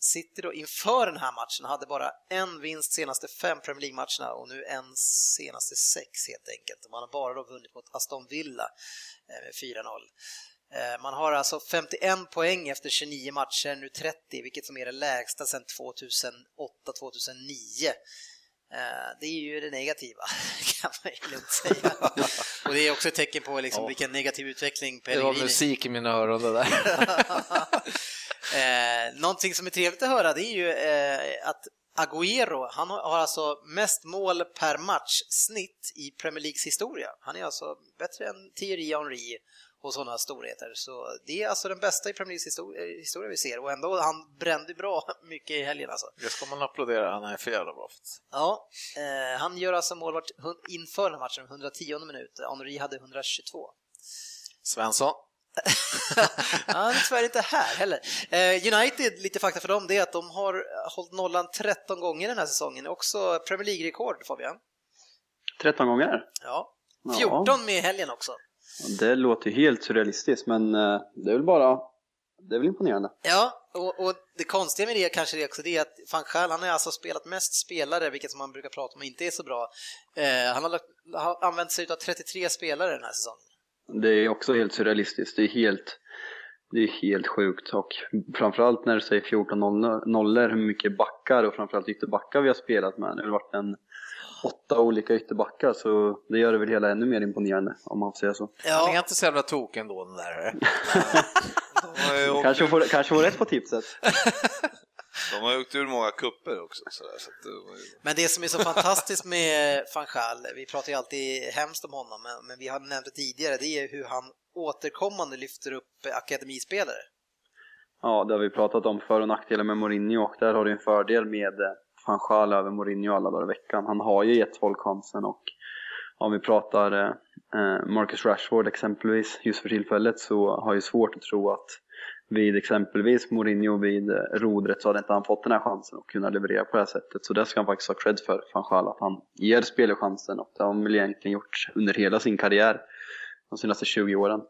City då inför den här matchen hade bara en vinst senaste fem Premier League-matcherna och nu en senaste sex helt enkelt. Man har bara då vunnit mot Aston Villa eh, med 4-0. Eh, Man har alltså 51 poäng efter 29 matcher, nu 30, vilket som är det lägsta sedan 2008-2009. Eh, Det är ju det negativa, kan man ju lugnt säga. Och det är också ett tecken på liksom vilken negativ utveckling Det var Pellegrini... musik i mina öron det där. eh, någonting som är trevligt att höra det är ju eh, att Agüero, han har alltså mest mål per match snitt i Premier Leagues historia. Han är alltså bättre än Thierry Henry och sådana storheter. Så det är alltså den bästa i Premier Leagues historia, historia vi ser och ändå han brände bra mycket i helgen alltså. Det ska man applådera, han är för jävla bra. Ja, eh, han gör alltså mål vart, inför den här matchen, 110 minut. Henry hade 122. Svensson. Han är tyvärr inte här heller. Eh, United, lite fakta för dem, det är att de har hållit nollan 13 gånger den här säsongen. Också Premier League-rekord, Fabian. 13 gånger. Ja. Ja. 14 med i helgen också. Det låter helt surrealistiskt, men eh, det är väl bara... Det är väl imponerande. Ja, och, och det konstiga med det kanske är också det att van Gaal, han har alltså spelat mest spelare, vilket som man brukar prata om inte är så bra. Eh, han har använt sig av 33 spelare den här säsongen. Det är också helt surrealistiskt. Det är helt, det är helt sjukt. Och framförallt när du säger 14 noll- nollor, hur mycket backar och framförallt ytterbackar vi har spelat med. Det har varit en åtta olika ytterbackar, så det gör det väl hela ännu mer imponerande, om man får säga så. Han är Ja, inte så jävla tok ändå den där. Kanske får, kanske får rätt på tipset. de har ju åkt ur många kupper också. Så där, så att det ju... men det som är så fantastiskt med van Gaal, vi pratar ju alltid hemskt om honom, men, men vi har nämnt det tidigare, det är hur han återkommande lyfter upp akademispelare. Ja, det har vi pratat om för och nackdelar med Mourinho och där har du en fördel med van Gaal över Mourinho alla dagar i veckan. Han har ju gett folk chansen och om vi pratar eh, Marcus Rashford exempelvis just för tillfället så har jag svårt att tro att vid exempelvis Mourinho vid eh, rodret så hade inte han fått den här chansen och kunna leverera på det här sättet. Så det ska han faktiskt ha cred för, van Gaal, att han ger spelare chansen och det har han väl egentligen gjort under hela sin karriär de senaste 20 åren.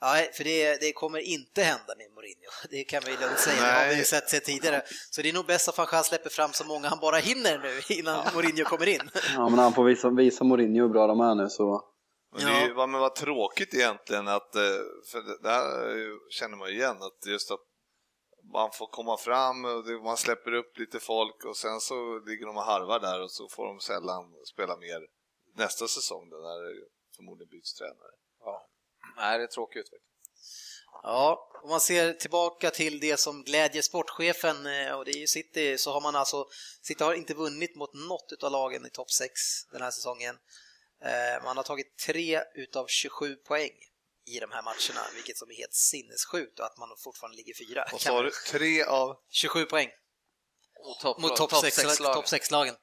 Ja, för det, det kommer inte hända med Mourinho, det kan vi lugnt säga, det har vi ju Nej. sett sig tidigare. Så det är nog bäst att van Gaal släpper fram så många han bara hinner nu innan Mourinho kommer in. Ja, men han får visa, visa Mourinho hur bra de är nu så Men det är ju, vad- men vad tråkigt egentligen att, eh, för det det här känner man ju igen, att just att man får komma fram och det- man släpper upp lite folk och sen så ligger de och harvar där och så får de sällan spela mer nästa säsong då när det förmodligen byts tränare. Nej, det är tråkig utveckling. Ja, om man ser tillbaka till det som glädjer sportchefen, eh, och det är ju City, så har man alltså, City har inte vunnit mot något av lagen i topp 6 den här säsongen. Eh, Man har tagit 3 utav 27 poäng i de här matcherna, vilket som är helt sinnessjukt och att man fortfarande ligger fyra. Och Kan så har man- du tre av, 27 poäng Mot topp, mot topp 6 lag. top 6-lagen.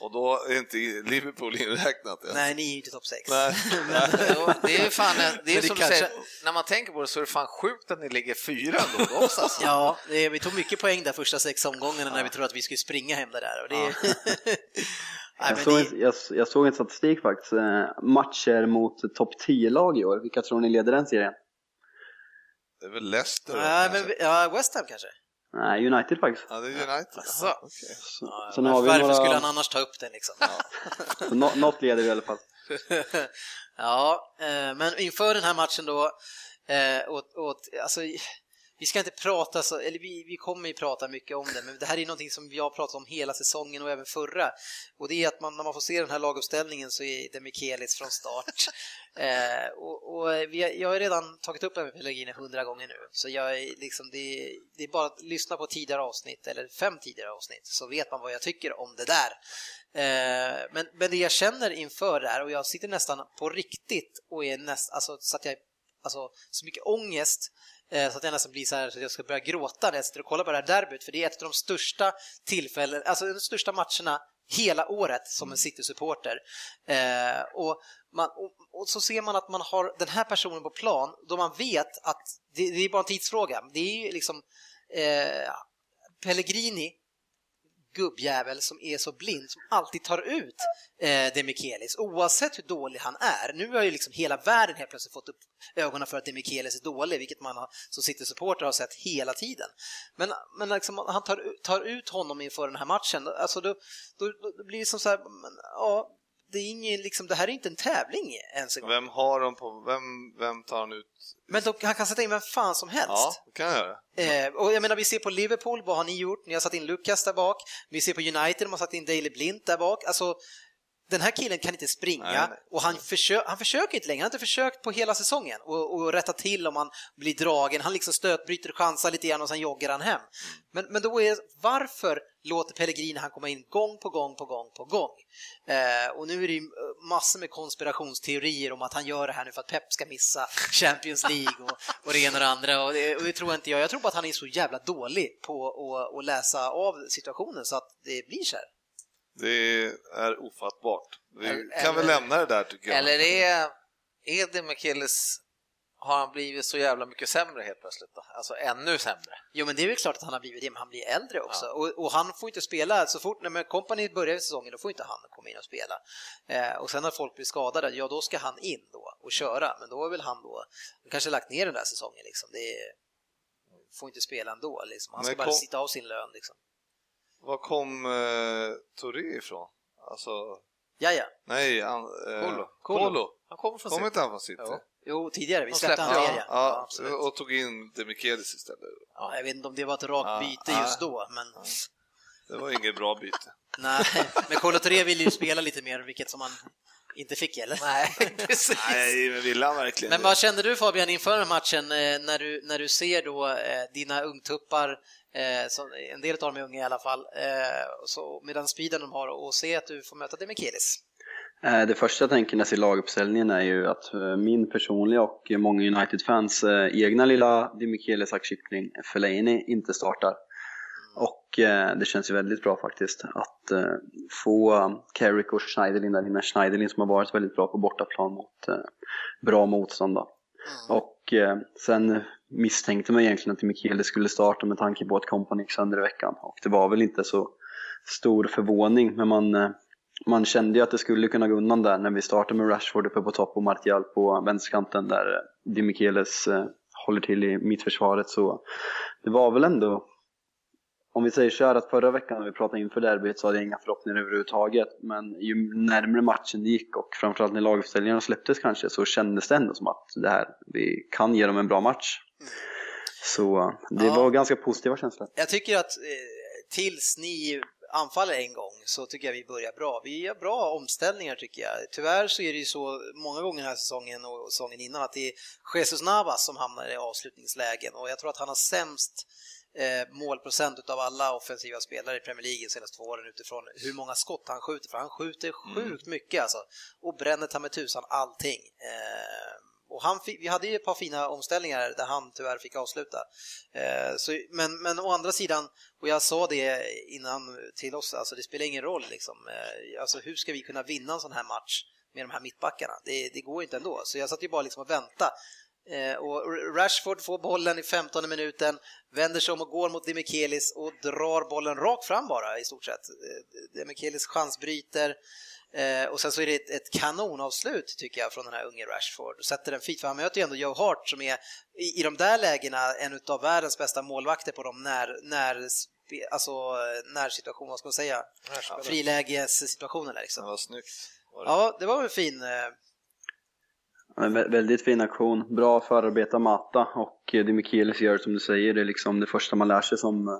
och då är inte Liverpool inräknat ens. Nej, ni är ju inte topp 6. Nej. Det är ju fan, det är det som du kanske- säger, när man tänker på det så är det fan sjukt att ni ligger fyra då också. Alltså. Ja, det, vi tog mycket poäng där första sex omgångarna när vi trodde att vi skulle springa hem det där. Och det, Nej, Jag såg, det, en, jag, jag såg en statistik faktiskt. Eh, matcher mot topp 10-lag i år. Vilka tror ni leder den serien? Det är väl Leicester Nej, kanske? men, ja, West Ham kanske? Nej, United faktiskt. Ja, det är United. Alltså. Aha, okej. Så, Ja, sen varför har vi varför några, skulle han annars ta upp den liksom? så nå- något leder vi i alla fall. ja, eh, men inför den här matchen då, eh, och, och, alltså, vi ska inte prata så, eller vi, vi kommer ju prata mycket om det, men det här är någonting som har pratat om hela säsongen och även förra. Och det är att man, när man får se den här laguppställningen så är det Mikelis från start. eh, och, och vi, jag har redan tagit upp det med Pellegrini hundra gånger nu, så jag är liksom, det, det är bara att lyssna på tidigare avsnitt, eller fem tidigare avsnitt, så vet man vad jag tycker om det där. Eh, men, men det jag känner inför det här, och jag sitter nästan på riktigt och är nästan, alltså så att jag alltså, så mycket ångest så att jag nästan blir så här så att jag ska börja gråta när jag sitter och kollar på det här derbyt, för det är ett av de största tillfällen, alltså de största matcherna hela året som en City-supporter. Eh, och, och, och, så ser man att man har den här personen på plan då man vet att det, det är bara en tidsfråga. Det är ju liksom eh, Pellegrini gubbjävel som är så blind, som alltid tar ut eh, Demikelis, oavsett hur dålig han är. Nu har ju liksom hela världen helt plötsligt fått upp ögonen för att Demikelis är dålig, vilket man har, som City-supporter har sett hela tiden. Men, men liksom, han tar, tar ut honom inför den här matchen, alltså då, då, då blir det som så här, men, ja, det, är ingen, liksom, det här är inte en tävling ens en gång. Vem har de på, vem, vem tar han ut? Men då, han kan sätta in vem fan som helst. Ja, det kan jag göra. Eh, och jag menar, vi ser på Liverpool, vad har ni gjort? Ni har satt in Lucas där bak. Vi ser på United, de har satt in Daley Blind där bak. Alltså, den här killen kan inte springa nej, nej. och han, försö han försöker inte längre. Han har inte försökt på hela säsongen och, och rätta till om han blir dragen. Han liksom stötbryter, chansar lite grann och sen joggar han hem. Men, men då är varför låter Pellegrini han komma in gång på gång på gång på gång? Eh, och nu är det ju massor med konspirationsteorier om att han gör det här nu för att Pep ska missa Champions League och, och det ena och det andra och det, och det tror inte jag. Jag tror bara att han är så jävla dålig på att läsa av situationen så att det blir så här. Det är ofattbart. Vi eller, kan väl lämna det där tycker jag. Eller är, är det McKillis har han blivit så jävla mycket sämre helt plötsligt då? Alltså ännu sämre? Jo men det är väl klart att han har blivit det, men han blir äldre också. Ja. Och, och, han får inte spela, så fort när Company börjar i säsongen då får inte han komma in och spela. Eh, och sen när folk blir skadade, ja då ska han in då och köra, men då är väl han då, kanske lagt ner den där säsongen liksom. Det är, får inte spela ändå liksom. Han ska bara sitta av sin lön liksom. Var kom eh, Touré ifrån? Alltså... Ja, ja. Nej, an, eh, Kolo. Kolo. Han kommer från Kom inte han från City? Jo, jo tidigare. Vi släppte han ja, ja, ja, och tog in Demichelis istället. Ja, jag vet inte om det var ett rakt ja, byte just då, men... Det var inget bra byte. Nej, men Kolo Touré ville ju spela lite mer, vilket som han inte fick eller? Nej, precis. Nej, men vill han verkligen Men vad kände du Fabian inför den matchen eh, när du, när du ser då eh, dina ungtuppar Eh, så en del av dem är unga i alla fall, eh, så med den speeden de har och se att du får möta Demichelis. Eh, det första jag tänker när jag ser laguppställningen är ju att min personliga och många United-fans egna lilla Demichelis kyckling Fellaini inte startar. Och det känns ju väldigt bra faktiskt att få Carrick och Schneiderlin där inne. Schneiderlin som har varit väldigt bra på bortaplan mot bra motstånd. Mm. Och Eh, sen misstänkte man egentligen att Mikkeli skulle starta med tanke på att Company gick sönder i veckan. Och det var väl inte så stor förvåning, men man, eh, man kände ju att det skulle kunna gå undan där när vi startade med Rashford uppe på topp och Martial på vänsterkanten där eh, Di Micheles eh, håller till i mittförsvaret. Så det var väl ändå om vi säger så här att förra veckan när vi pratade inför derbyt så hade jag inga förhoppningar överhuvudtaget. Men ju närmre matchen gick och framförallt när laguppställningarna släpptes kanske så kändes det ändå som att det här, vi kan ge dem en bra match. Så det ja. var ganska positiva känslor. Jag tycker att eh, tills ni anfaller en gång så tycker jag vi börjar bra. Vi gör bra omställningar tycker jag. Tyvärr så är det ju så många gånger den här säsongen och säsongen innan att det är Jesus Navas som hamnar i avslutningslägen och jag tror att han har sämst eh, målprocent av alla offensiva spelare i Premier League de senaste två åren utifrån hur många skott han skjuter, för han skjuter sjukt mm. mycket alltså och bränner ta med tusan allting. Eh, och han vi hade ju ett par fina omställningar där han tyvärr fick avsluta. Eh, så, men, men å andra sidan, och jag sa det innan till oss, alltså det spelar ingen roll liksom. Eh, alltså hur ska vi kunna vinna en sån här match med de här mittbackarna? Det, det går inte ändå. Så jag satt ju bara liksom och väntade. Eh, och Rashford får bollen i 15 minuten, vänder sig om och går mot Demichelis och drar bollen rakt fram bara i stort sett. Eh, Demichelis chansbryter, Eh, och sen så är det ett, ett, kanonavslut tycker jag från den här unge Rashford. Sätter den fint, för han möter ju ändå Joe Hart som är i, i de där lägena en av världens bästa målvakter på de när, när alltså närsituationer, vad ska man säga? Frilägessituationerna liksom. Det var snyggt. Ja, det var en fin... Ja, vä- Väldigt fin aktion, bra förarbete av Mata och eh, det Michelis gör som du säger, det är liksom det första man lär sig som eh,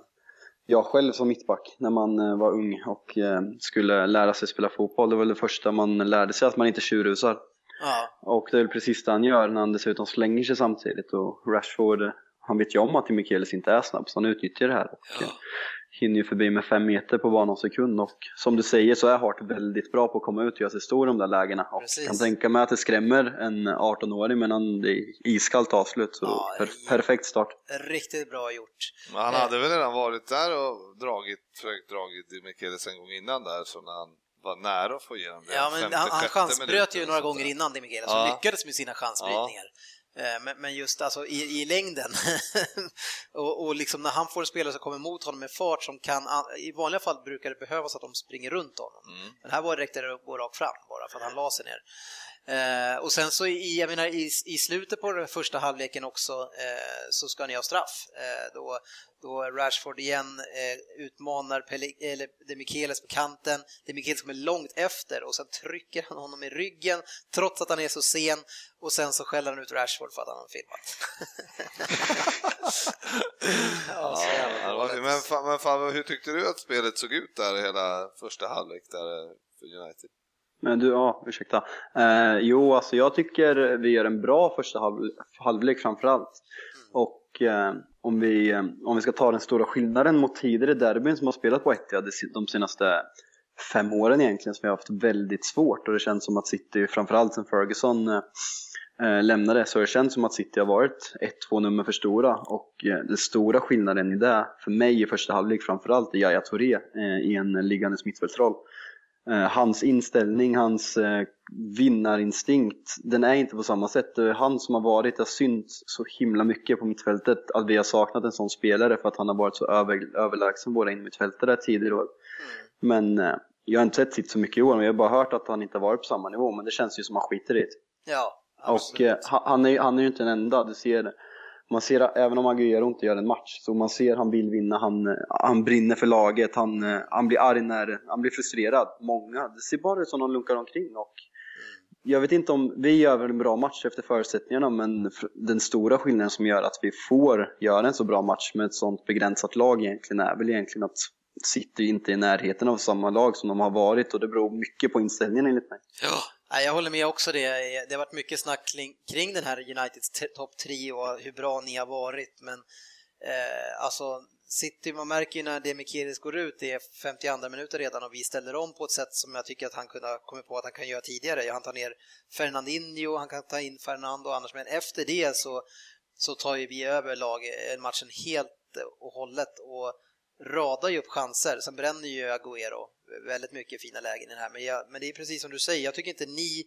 jag själv som mittback när man eh, var ung och skulle lära sig spela fotboll. Det var väl det första man lärde sig, att man inte tjurrusar. Ja, Och det är väl precis det han gör när han dessutom slänger sig samtidigt. Och Rashford, han vet ju om att Michelis inte är snabb så han utnyttjar det här. Och eh, hinner ju förbi med fem meter på bara någon sekund och som du säger så är Hart väldigt bra på att komma ut och göra sig stor i de där lägena och Precis. kan tänka mig att det skrämmer en 18-åring men han, det är iskallt avslut så Ja, per, i- perfekt start. riktigt bra gjort. Men han Eh. hade väl redan varit där och dragit, försökt dragit Michelis en gång innan där, så när han var nära att få igenom det. Ja, men femte, han, han chansbröt ju några så gånger där. innan Demichelis Ja. och lyckades med sina chansbrytningar. Eh, Men, men just alltså i, i längden och, och liksom när han får en spelare som kommer emot honom med fart som kan, i vanliga fall brukar det behövas att de springer runt honom. Mm. Men här var det räckte det att gå rakt fram bara för att han la sig ner. Eh, och sen så i, jag menar, i, i slutet på den första halvleken också eh, så ska ni ha straff. Eh, då, då Rashford igen eh, utmanar Pele, eller De Michelis på kanten. De Michelis kommer långt efter och sen trycker han honom i ryggen trots att han är så sen och sen så skäller han ut Rashford för att han har filmat. ja, Ja, men, men fan, hur tyckte du att spelet såg ut där hela första halvlek där för United? Men du, ja, ursäkta. Eh, jo, alltså jag tycker vi gör en bra första halv, halvlek framförallt. Och eh, om, vi, eh, om vi ska ta den stora skillnaden mot tidigare derbyn som har spelat på Etihad de- senaste fem åren egentligen som vi har haft väldigt svårt och det känns som att City, framförallt sen Ferguson eh, eh, lämnade, så det känns som att City har varit ett, två nummer för stora och eh, den stora skillnaden i det, för mig i första halvlek framförallt, är Yahya Touré eh, i en liggandes mittfältsroll. Eh, hans inställning, hans eh, vinnarinstinkt, den är inte på samma sätt. Det är han som har varit, det har synts så himla mycket på mittfältet att vi har saknat en sån spelare för att han har varit så över, överlägsen våra innermittfältare tidigare år. Men eh, jag har inte sett sitt så mycket i år, men jag har bara hört att han inte har varit på samma nivå, men det känns ju som att han skiter i det. Ja, Och absolut. ha- han är, han är ju inte den enda, du ser man ser, även om Agüero inte gör en match, så man ser han vill vinna, han, han brinner för laget, han, eh, han blir arg när, han blir frustrerad. Många, det ser bara ut som de lunkar omkring och jag vet inte om vi gör väl en bra match efter förutsättningarna men den stora skillnaden som gör att vi får göra en så bra match med ett sånt begränsat lag egentligen är väl egentligen att City inte är i närheten av samma lag som de har varit och det beror mycket på inställningen enligt mig. Jag håller med också det. Det har varit mycket snack kring, den här Uniteds topp 3 och hur bra ni har varit, men eh, alltså City, man märker ju när Demichelis går ut, det är 52 minuter redan och vi ställer om på ett sätt som jag tycker att han kunde ha kommit på att han kan göra tidigare. Han tar ner Fernandinho, han kan ta in Fernando annars, men efter det så, så tar ju vi över lag, eh, matchen helt och hållet och radar ju upp chanser. Sen bränner ju Agüero väldigt mycket fina lägen i den här, men, jag, men det är precis som du säger, jag tycker inte ni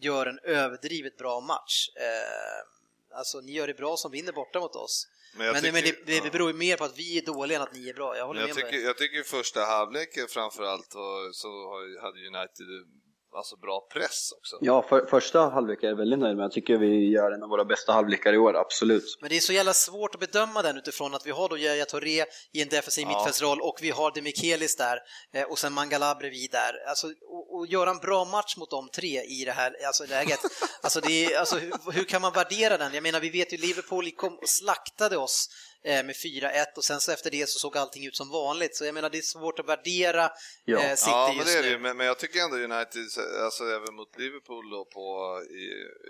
gör en överdrivet bra match. Eh, alltså ni gör det bra som vinner borta mot oss. Men, men, tycker- det, det, det beror ju mer på att vi är dåliga än att ni är bra. Jag håller Men jag, med tycker, det. jag tycker första halvleken framförallt så hade United alltså bra press också. Ja, för, första halvlek är jag väldigt nöjd med. Jag tycker vi gör en av våra bästa halvlekar i år, absolut. Men det är så jävla svårt att bedöma den utifrån att vi har då Yahya Touré i en defensiv Ja. mittfältsroll och vi har Demichelis där eh, och sen Mangala bredvid där. Alltså, och, och göra en bra match mot de tre i det här alltså, läget. Alltså, det är, alltså, hur, hur kan man värdera den? Jag menar, vi vet ju Liverpool kom och slaktade oss med 4-1 och sen så efter det så såg allting ut som vanligt. Så jag menar, det är svårt att värdera Ja. eh, City Ja, men just det är det ju. nu. Men, men jag tycker ändå United, alltså även mot Liverpool då på, i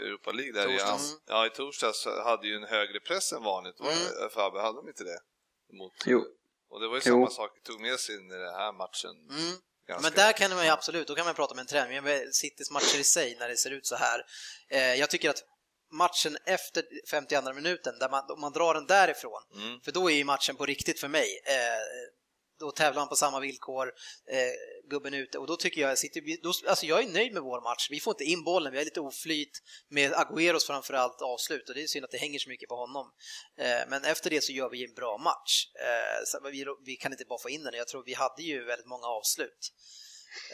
Europa League där i, Torsdags. ja, i torsdags hade ju en högre press än vanligt. Mm. det, Fabbe, hade de inte det? Mot, Jo. Och det var ju Jo. samma sak, tog med sig in i den här matchen. Mm. Ganska- Men där kan man ju absolut, då kan man prata om en träning. Men med Citys matcher i sig, när det ser ut så här. Eh, jag tycker att matchen efter 52 minuten, där man, om man drar den därifrån, Mm. för då är ju matchen på riktigt för mig. Eh, då tävlar han på samma villkor, eh, gubben ute, och då tycker jag City, då, alltså jag är nöjd med vår match. Vi får inte in bollen, vi har lite oflyt med Agüeros framförallt avslut och det är synd att det hänger så mycket på honom. Eh, men efter det så gör vi en bra match. Eh, vi, vi kan inte bara få in den, jag tror vi hade ju väldigt många avslut.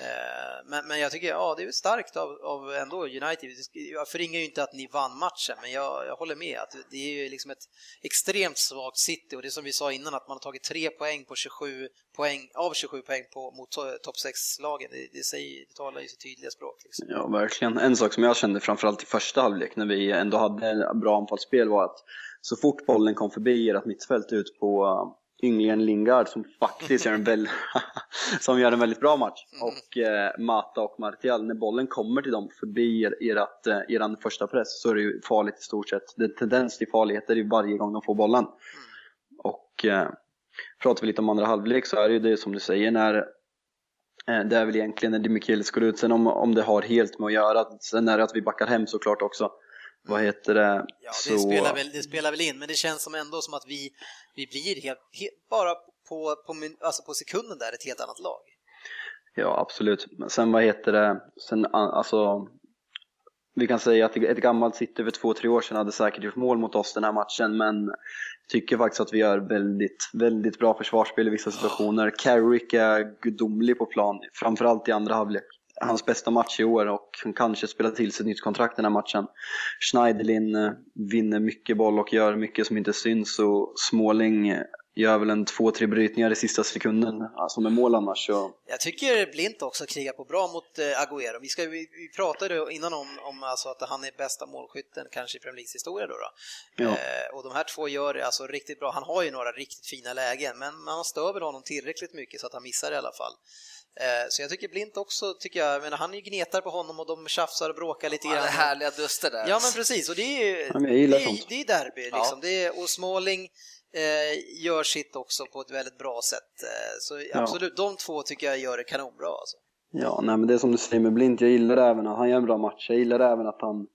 Eh, men, men jag tycker, ja, det är starkt av, av ändå United. Jag förringar ju inte att ni vann matchen, men jag, jag håller med att det är ju liksom ett extremt svagt City och det är som vi sa innan att man har tagit tre poäng på 27 poäng, av 27 poäng på, mot topp 6-lagen. Det, det, säger, det talar ju sitt tydliga språk. Liksom. Ja, verkligen. En sak som jag kände framförallt i första halvlek när vi ändå hade bra anfallsspel var att så fort bollen kom förbi ert mittfält ut på ynglingen Lingard som faktiskt gör en, väl, som gör en väldigt bra match. Mm. Och eh, Mata och Martial, när bollen kommer till dem förbi ert, eh, eran första press så är det ju farligt i stort sett. Det är tendens till farligheter i varje gång de får bollen. Mm. Och eh, pratar vi lite om andra halvlek så är det ju det som du säger när eh, det är väl egentligen när Dimichelis går ut, sen om, om det har helt med att göra, sen är det att vi backar hem såklart också. Vad heter det? Ja, det, så... spelar väl, det spelar väl in, men det känns som ändå som att vi, vi blir helt, helt bara på, på, alltså på sekunden där ett helt annat lag. Ja, absolut. Men sen vad heter det? Sen, alltså, vi kan säga att ett gammalt City för två, tre år sedan hade säkert gjort mål mot oss den här matchen, men tycker faktiskt att vi gör väldigt, väldigt bra försvarsspel i vissa situationer. Carrick är gudomlig på plan, framförallt i andra halvlek hans bästa match i år och han kanske spelar till sig ett nytt kontrakt den här matchen. Schneiderlin eh, vinner mycket boll och gör mycket som inte syns och Småling eh, gör väl en två, tre brytningar i sista sekunden alltså med mål annars. Så... Jag tycker Blint också krigar på bra mot äh, Agüero. Vi, ska, vi, vi pratade innan om, om alltså att han är bästa målskytten kanske i Premier Leagues historia då. då. Ja. Eh, och de här två gör det alltså riktigt bra. Han har ju några riktigt fina lägen men man stör väl honom tillräckligt mycket så att han missar i alla fall. Eh, så jag tycker Blint också, tycker jag, men han är ju gnetar på honom och de tjafsar och bråkar lite grann. Ja, det härliga duster där. Ja men precis, och det är ju ja, det, är, det är derby liksom. Ja. Det är, och Småling eh, gör sitt också på ett väldigt bra sätt. Eh, så absolut, ja. de två tycker jag gör det kanonbra alltså. Ja, nej men det är som du säger med Blint, jag gillar även att han gör en bra match. Jag gillar även att han,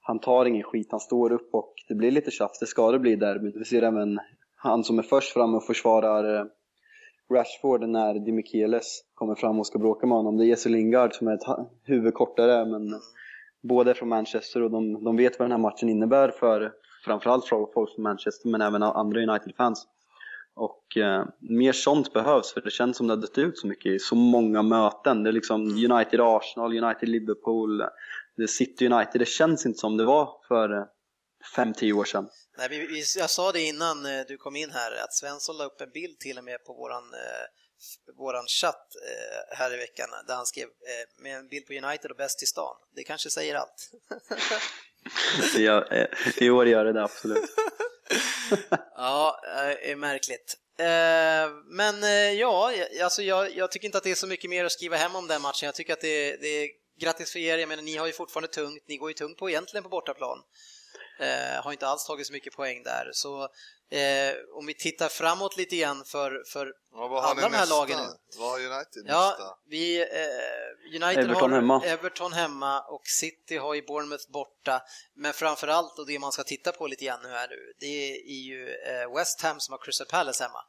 han tar ingen skit, han står upp och det blir lite tjafs, det ska det bli derby. Vi ser även han som är först fram och försvarar eh, Rashford när Dimichelis kommer fram och ska bråka med honom. Det är Jesse Lingard som är ett huvud kortare men båda är från Manchester och de, de vet vad den här matchen innebär för framförallt för folk från Manchester men även andra United-fans. Och eh, mer sånt behövs för det känns som det har dött ut så mycket i så många möten. Det är liksom United-Arsenal, United-Liverpool, det City United. Det känns inte som det var för 5-10 år sedan. Nej, vi, vi, jag sa det innan eh, du kom in här, att Svensson la upp en bild till och med på våran, eh, våran chatt eh, här i veckan, där han skrev eh, med en bild på United och bäst i stan. Det kanske säger allt. ja, eh, I år gör det det absolut. ja, är eh, märkligt. Men ja, alltså jag, jag, tycker inte att det är så mycket mer att skriva hem om den matchen. Jag tycker att det, det är grattis för er, jag menar ni har ju fortfarande tungt, ni går ju tungt på egentligen på bortaplan. Eh, har inte alls tagit så mycket poäng där. Så eh, om vi tittar framåt lite grann för, för ja, alla de här nästa? lagen nu. Vad har United ja, nästa? Vi, eh, United Everton har hemma. Everton hemma och City har ju Bournemouth borta. Men framförallt, och det man ska titta på lite grann nu här nu, det är ju eh, West Ham som har Crystal Palace hemma.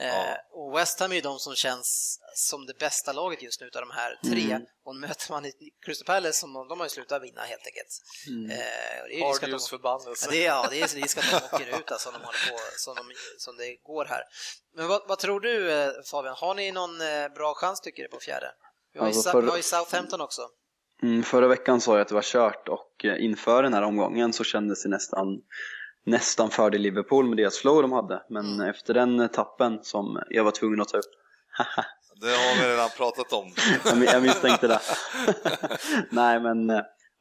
Eh, ja. Och West Ham är ju de som känns som det bästa laget just nu av de här tre. Mm. Och möter man Crystal Palace, som de har ju slutat vinna helt enkelt. Mm. Eh, det är Ardius förbannelse. Ja, det, är, ja, det är risk att de åker ut alltså, de håller på som, de, som det går här. Men vad, vad, tror du eh, Fabian, har ni någon eh, bra chans tycker du på fjärde? Vi har, alltså, ju, har ju Southampton också. Mm, förra veckan sa jag att det var kört och eh, inför den här omgången så kändes det nästan nästan fördel Liverpool med deras flow de hade. Men mm. efter den tappen som jag var tvungen att ta upp. det har vi redan pratat om. jag misstänkte det. Nej men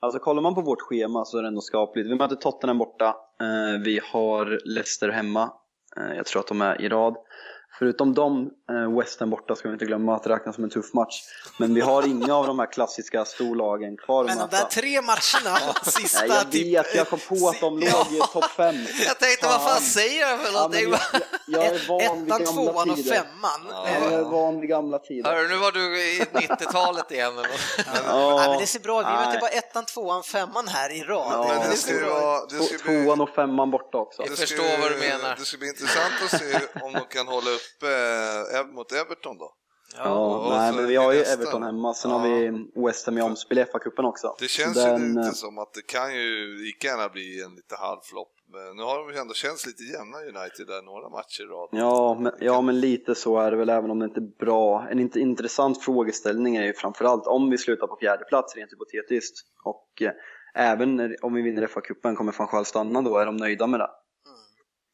alltså kollar man på vårt schema så är det ändå skapligt. Vi möter Tottenham borta, eh, vi har Leicester hemma. Eh, jag tror att de är i rad. Förutom de eh, Western borta ska vi inte glömma att det räknas som en tuff match. Men vi har inga av de här klassiska storlagen kvar Men de där tre matcherna, sista Nej, jag typ... vet, jag kom på att de låg i topp fem. Jag tänkte, vad fan säger jag för någonting? Ja, jag, jag, är van vid Ettan, tvåan och femman. Ja. Jag är van vid gamla tider. Hör, nu var du i 90-talet igen. ja. ja. men det ser bra ut. Vi möter bara ettan, tvåan, femman här i rad. Ja, men det ska vara, det ska bli... Tvåan och femman borta också. Jag förstår vad du menar. Det ska bli intressant att se om de kan hålla upp uppe mot Everton då. Ja, ja nej, men vi har ju Everton hemma, sen ja. har vi West Ham i omspel i FA-cupen också. Det känns den, ju lite som att det kan ju lika gärna bli en lite halvflopp nu har de ju ändå känts lite jämna United där några matcher i rad. Ja men, ja, men lite så är det väl, även om det inte är bra. En int intressant frågeställning är ju framförallt om vi slutar på fjärde plats rent hypotetiskt. Och eh, även om vi vinner FA-cupen, kommer van Gaal stanna då? Är de nöjda med det?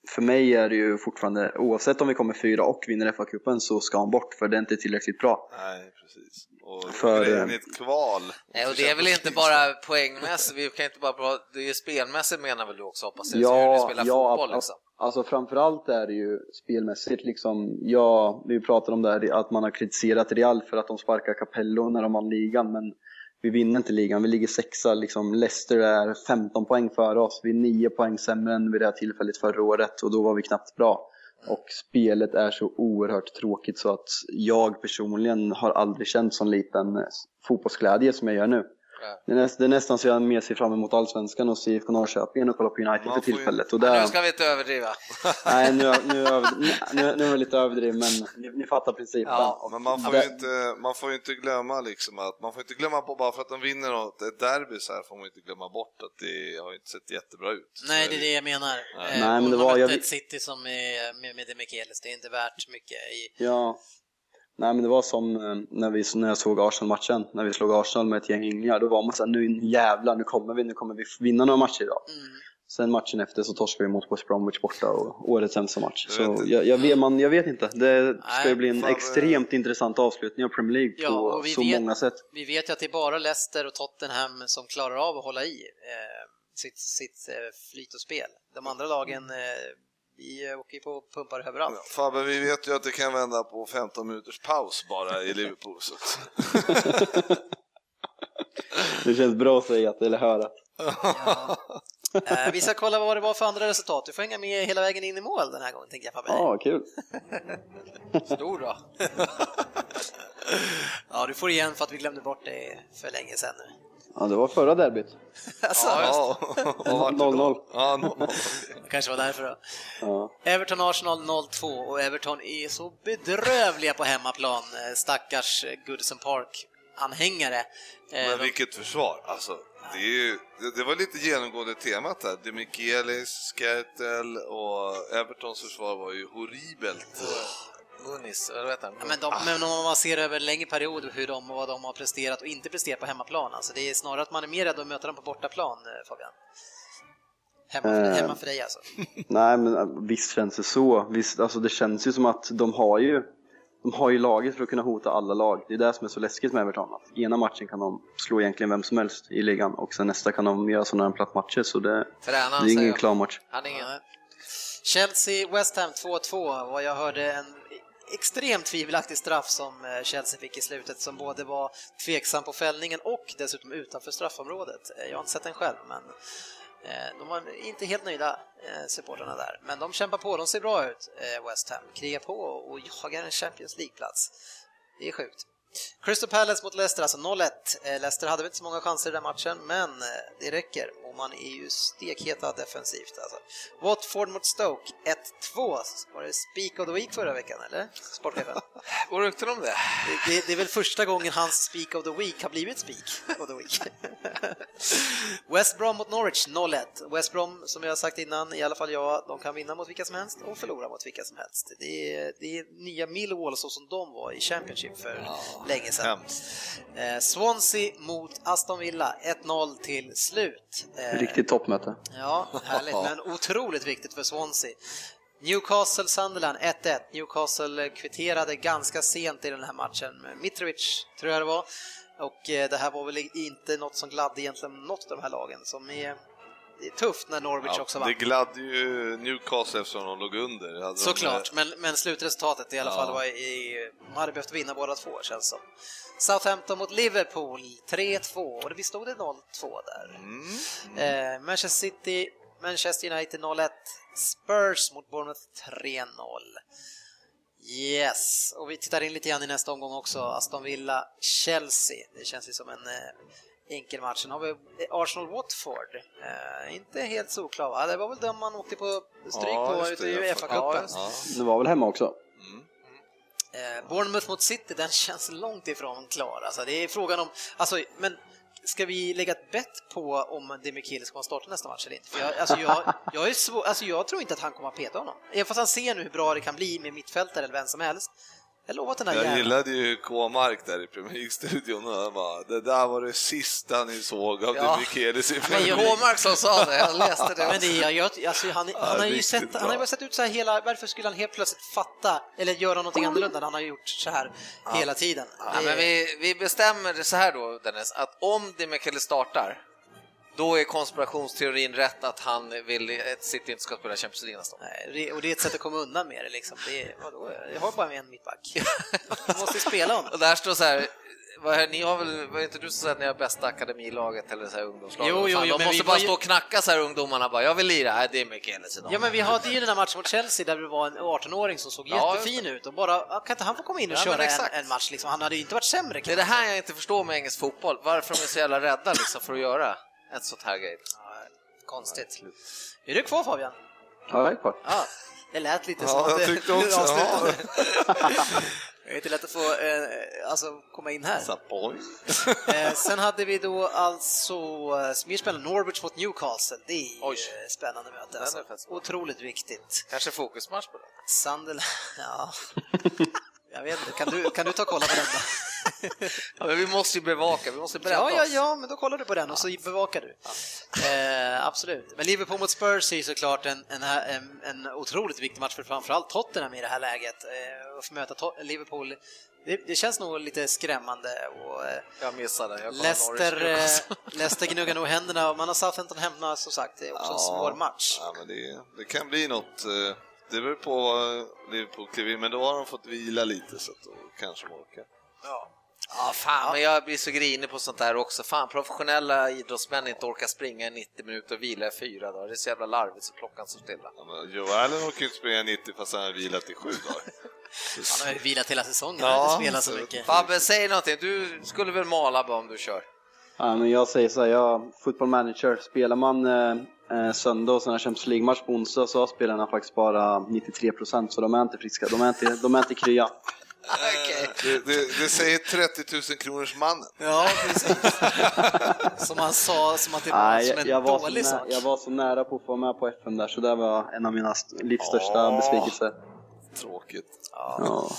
För mig är det ju fortfarande, oavsett om vi kommer fyra och vinner FA-cupen så ska han bort, för det är inte tillräckligt bra. Nej, precis. Och För, grejen eh, i ett kval. Nej, och det är väl inte bara poängmässigt, vi kan inte bara prata, det är ju spelmässigt menar väl du också hoppas jag, så hur du spelar ja, fotboll liksom. Alltså framförallt är det ju spelmässigt liksom, ja, vi pratade om det här, att man har kritiserat Real för att de sparkar Capello när de vann ligan, men vi vinner inte ligan, vi ligger sexa liksom. Leicester är 15 poäng före oss, vi är 9 poäng sämre än vid det här tillfället förra året och då var vi knappt bra. Och spelet är så oerhört tråkigt så att jag personligen har aldrig känt sån liten fotbollsglädje som jag gör nu. Det är, näst, det är nästan så jag mer ser fram emot Allsvenskan och se IFK Norrköping än att kolla på United Man för tillfället. Och Men där, nu ska vi inte överdriva. Nej, nu, nu, nu, nu är det lite överdrivet, men ni, ni fattar principen. Ja, Men man får, det- ju inte, man får ju inte glömma liksom att man får inte glömma på bara för att de vinner något, ett derby så här får man inte glömma bort att det har inte sett jättebra ut. Nej, det är det jag menar. Nej. Eh, Nej, men det de var- jag- ett City som är med, med De Michelis, det är inte värt mycket. I, Ja. Nej men det var som eh, när, vi, när jag såg Arsenal-matchen, när vi slog Arsenal med ett gäng ynglingar, då var man såhär nu jävlar, nu kommer vi, nu kommer vi vinna några matcher idag. mm. Sen matchen efter så torskade vi mot West Bromwich borta och årets sämsta match. Jag Så jag, jag, vet, man, jag vet inte, det ska Nej, ju bli en extremt intressant avslutning av Premier League Ja, på vi så vet- många sätt. Vi vet ju att det är bara Leicester och Tottenham som klarar av att hålla i eh, sitt, sitt eh, flyt och spel. De andra lagen, eh, vi åker ju på och pumpar överallt. Ja, Fabbe, vi vet ju att det kan vända på 15 minuters paus bara i Liverpool. Så. Det känns bra att säga att, eller höra. Eh, vi ska kolla vad det var för andra resultat. Du får hänga med hela vägen in i mål den här gången, tänker jag Fabbe. Ja, kul. Stor då. Ja, du får igen för att vi glömde bort det för länge sedan nu. Ja, det var förra derbyt. Alltså, Ja, vad vart det då? 0-0. Ja, 0-0. det kanske var därför då. Ja. Everton-Arsenal 0-2 och Everton är så bedrövliga på hemmaplan, eh, stackars eh, Goodison Park-anhängare. Eh, Men vilket försvar! Alltså, det, är ju, det, det var lite genomgående temat där. De Michelis, Skertel och Evertons försvar var ju horribelt. Munis, eller vad heter han? Ja, men, de, men om man ser över en längre period hur de, vad de har presterat och inte presterat på hemmaplan, alltså det är snarare att man är mer rädd att möta dem på bortaplan, eh, Fabian. Hemma för, Eh. hemma för dig alltså. Nej men äh, visst känns det så. Visst, alltså det känns ju som att de har ju de har ju laget för att kunna hota alla lag. Det är det som är så läskigt med Everton. Att ena matchen kan de slå egentligen vem som helst i ligan och sen nästa kan de göra sådana här plattmatcher så det, Tränaren det är ingen klar match. Han är ingen... Nej. Chelsea-West Ham 2-2 och jag hörde en extremt tvivelaktig straff som eh, Chelsea fick i slutet som både var tveksam på fällningen och dessutom utanför straffområdet. Eh, jag har inte sett den själv men eh, de var inte helt nöjda, supportrarna där. Men de kämpar på, de ser bra ut, West Ham. Krigar på och jagar en Champions League-plats. Det är sjukt. Crystal Palace mot Leicester, alltså 0-1. Eh, Leicester hade väl inte så många chanser i den matchen, men eh, det räcker och man är ju stekheta defensivt. Alltså. Watford mot Stoke, 1-2. Var det Speak of the Week förra veckan, eller? Sportchefen? Vad rykten om det? Det, det, det är väl första gången hans Speak of the Week har blivit Speak of the Week. West Brom mot Norwich 0-1. West Brom, som jag har sagt innan, i alla fall jag, de kan vinna mot vilka som helst och förlora mot vilka som helst. Det är, det är nya Millwall så som de var i Championship för länge sedan. Eh, Swansea mot Aston Villa, 1-0 till slut. Eh, Riktigt toppmöte. Ja, härligt, men otroligt viktigt för Swansea. Newcastle-Sunderland 1-1. Newcastle kvitterade ganska sent i den här matchen Mitrovic, tror jag det var. Och eh, det här var väl inte något som gladde egentligen något av de här lagen som är, det är tufft när Norwich Ja, också det vann. gladde ju Newcastle eftersom de låg under. De- Såklart, men, men slutresultatet i alla Ja. fall var i, man hade behövt vinna båda två känns som. Southampton mot Liverpool 3-2 och det stod det 0-2 där. Mm. Eh, Manchester City, Manchester United 0-1, Spurs mot Bournemouth 3-0. Yes, och vi tittar in lite grann i nästa omgång också, Aston Villa, Chelsea. Det känns ju som en eh, enkel match. Sen har vi Arsenal-Watford. Eh, inte helt solklar va? Det var väl den man åkte på stryk Ja, på ute det. i Uefa-cupen. Ja. Det var väl hemma också? Eh, Bournemouth mot City, den känns långt ifrån klar. Alltså, det är frågan om, alltså, men ska vi lägga ett bett på om Demichelis kommer att starta nästa match eller inte? För jag, alltså jag, jag, är svår, alltså jag tror inte att han kommer att peta honom. Även fast han ser nu hur bra det kan bli med mittfältare eller vem som helst. Jag lovar att den där Jag jäveln... gillade ju K-Mark där i Premier League-studion och han bara, det där var det sista ni såg av Ja. Demichelis i Men Premier League. Håmark som sa det, jag läste det Men det, jag, jag, alltså han, han har ju sett, han har ju sett ut så här hela, varför skulle han helt plötsligt fatta eller göra någonting annorlunda när han har gjort så här hela tiden? Ja, men vi, vi bestämmer det så här då, Dennis, att om Demichele startar, då är konspirationsteorin rätt att han vill att City inte ska spela Champions League nästa år. Nej, och det är ett sätt att komma undan med det liksom. Det är, vadå, jag har bara en mittback. Jag måste ju spela honom. Och där står så här, vad är, ni har väl, var inte du som sa att ni har bästa akademilaget eller så här ungdomslaget? Jo, jo, Fan, jo, de måste bara ju- stå och knacka så här ungdomarna bara, jag vill lira, nej det är Michelis idag. Ja men vi hade ju den här matchen mot Chelsea där det var en 18-åring som såg Ja, jättefin ut och bara, kan inte han få komma in och Ja, köra en, en match liksom? Han hade ju inte varit sämre. Det är det här jag inte förstår med engelsk fotboll, varför de är så jävla rädda liksom för att göra ett sånt här grej. Ja, konstigt. Är du kvar Fabian? Ja, jag är kvar. Ja, det lät lite Ja, som att jag tyckte också, avslutade. Det är inte lätt att få eh, alltså, komma in här. Eh, sen hade vi då alltså eh, mer spännande, Norwich mot Newcastle. Det är Oj. eh, spännande möte. Alltså. Otroligt viktigt. Kanske fokusmatch på det. Sunderland, ja. Jag vet inte, kan du, kan du ta och kolla på den då? Ja, men vi måste ju bevaka, vi måste bredda Ja, ja, ja, men då kollar du på den och så bevakar du. Eh, absolut. Men Liverpool mot Spurs är såklart en, en, en, en otroligt viktig match för framförallt Tottenham i det här läget. Eh, att få möta To- Liverpool, det, det känns nog lite skrämmande. Och, eh, Jag missade. Jag Leicester, eh. Leicester gnuggar nog händerna och man har Southampton hemma som sagt. Det är också en svår match. Ja, men det, det kan bli något. eh, Det beror på vad Liverpool kliver in, men då har de fått vila lite så att då kanske de orkar. Ja. Ja, fan, men jag blir så grinig på sånt där också. Fan, professionella idrottsmän inte orkar springa i 90 minuter och vila i fyra dagar. Det är så jävla larvigt så klockan står stilla. Ja, men Joe Allen orkar ju inte springa 90 fast han har vilat i sju dagar. Han har ju vilat hela säsongen, Ja, han har inte spelat så mycket. Fabbe, säg någonting. Du skulle väl mala bara om du kör? Ja, men jag säger så här, jag football manager. Spelar man eh, eh, söndag och sen har Champions League-match på onsdag så har spelarna faktiskt bara 93% så de är inte friska. De är inte, de är inte krya. Okej. Det, det, det säger 30 000 kronors mannen. Ja, precis. som han sa, som att det var Nej, som jag, en jag, var så dålig sak. nära, jag var så nära på att få vara med på FM där så det var en av mina livs största Ja. besvikelser. Tråkigt. Ja.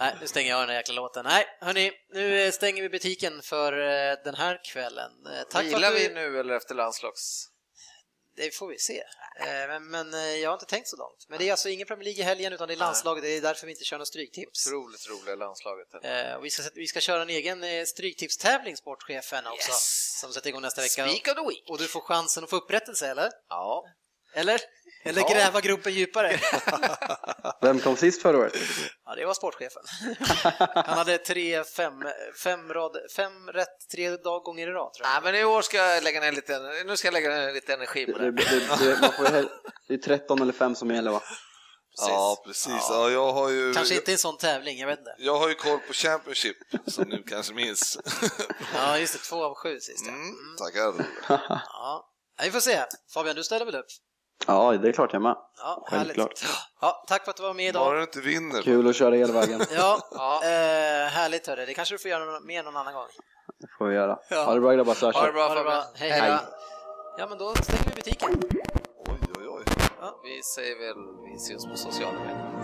Nej, nu stänger jag den här jäkla låten. Nej, hörni, nu eh, stänger vi butiken för eh, den här kvällen. Eh, Tack för Vilar att du... vi nu eller efter landslags... Det får vi se. Eh, Men, men eh, jag har inte tänkt så långt. Men det är alltså ingen Premier League i helgen utan det är landslaget, det är därför vi inte kör några stryktips. Otroligt roliga landslaget. Eh, vi, ska, vi ska köra en egen eh, stryktipstävling, sportchefen också, Yes. som sätter igång nästa vecka. Speak of the week. Och du får chansen att få upprättelse, eller? Ja. Eller? Eller Ja. gräva gruppen djupare? Vem kom sist förra året? Ja, det var sportchefen. Han hade tre, fem, fem, rad, fem rätt tre dag gånger i rad, tror jag. Nej, men i år ska jag lägga ner lite, nu ska jag lägga ner lite energi på Det, det. det, det, det, man får det är 13 eller 5 som gäller va? Ja, precis. Ja, jag har ju... Kanske inte en sån tävling, jag vet inte. Jag har ju koll på Championship, som ni kanske minns. Ja, just det, två av sju sist. ja. Mm, tackar. Ja. Ja, vi får se. Fabian, du ställer väl upp? Ja, det är klart jag med. Ja, Självklart. Ja, tack för att du var med Bara idag. du inte vinner. Kul att köra elvägen. Ja, Ja. eh, härligt hörru. Det kanske du får göra mer någon annan gång. Det får vi göra. Ja. Ha det bra grabbar så Ha det bra Ha det bra. Hej, Hej. hej. Ja, men då stänger vi butiken. Oj, oj, oj. Vi säger väl, vi ses på sociala medier.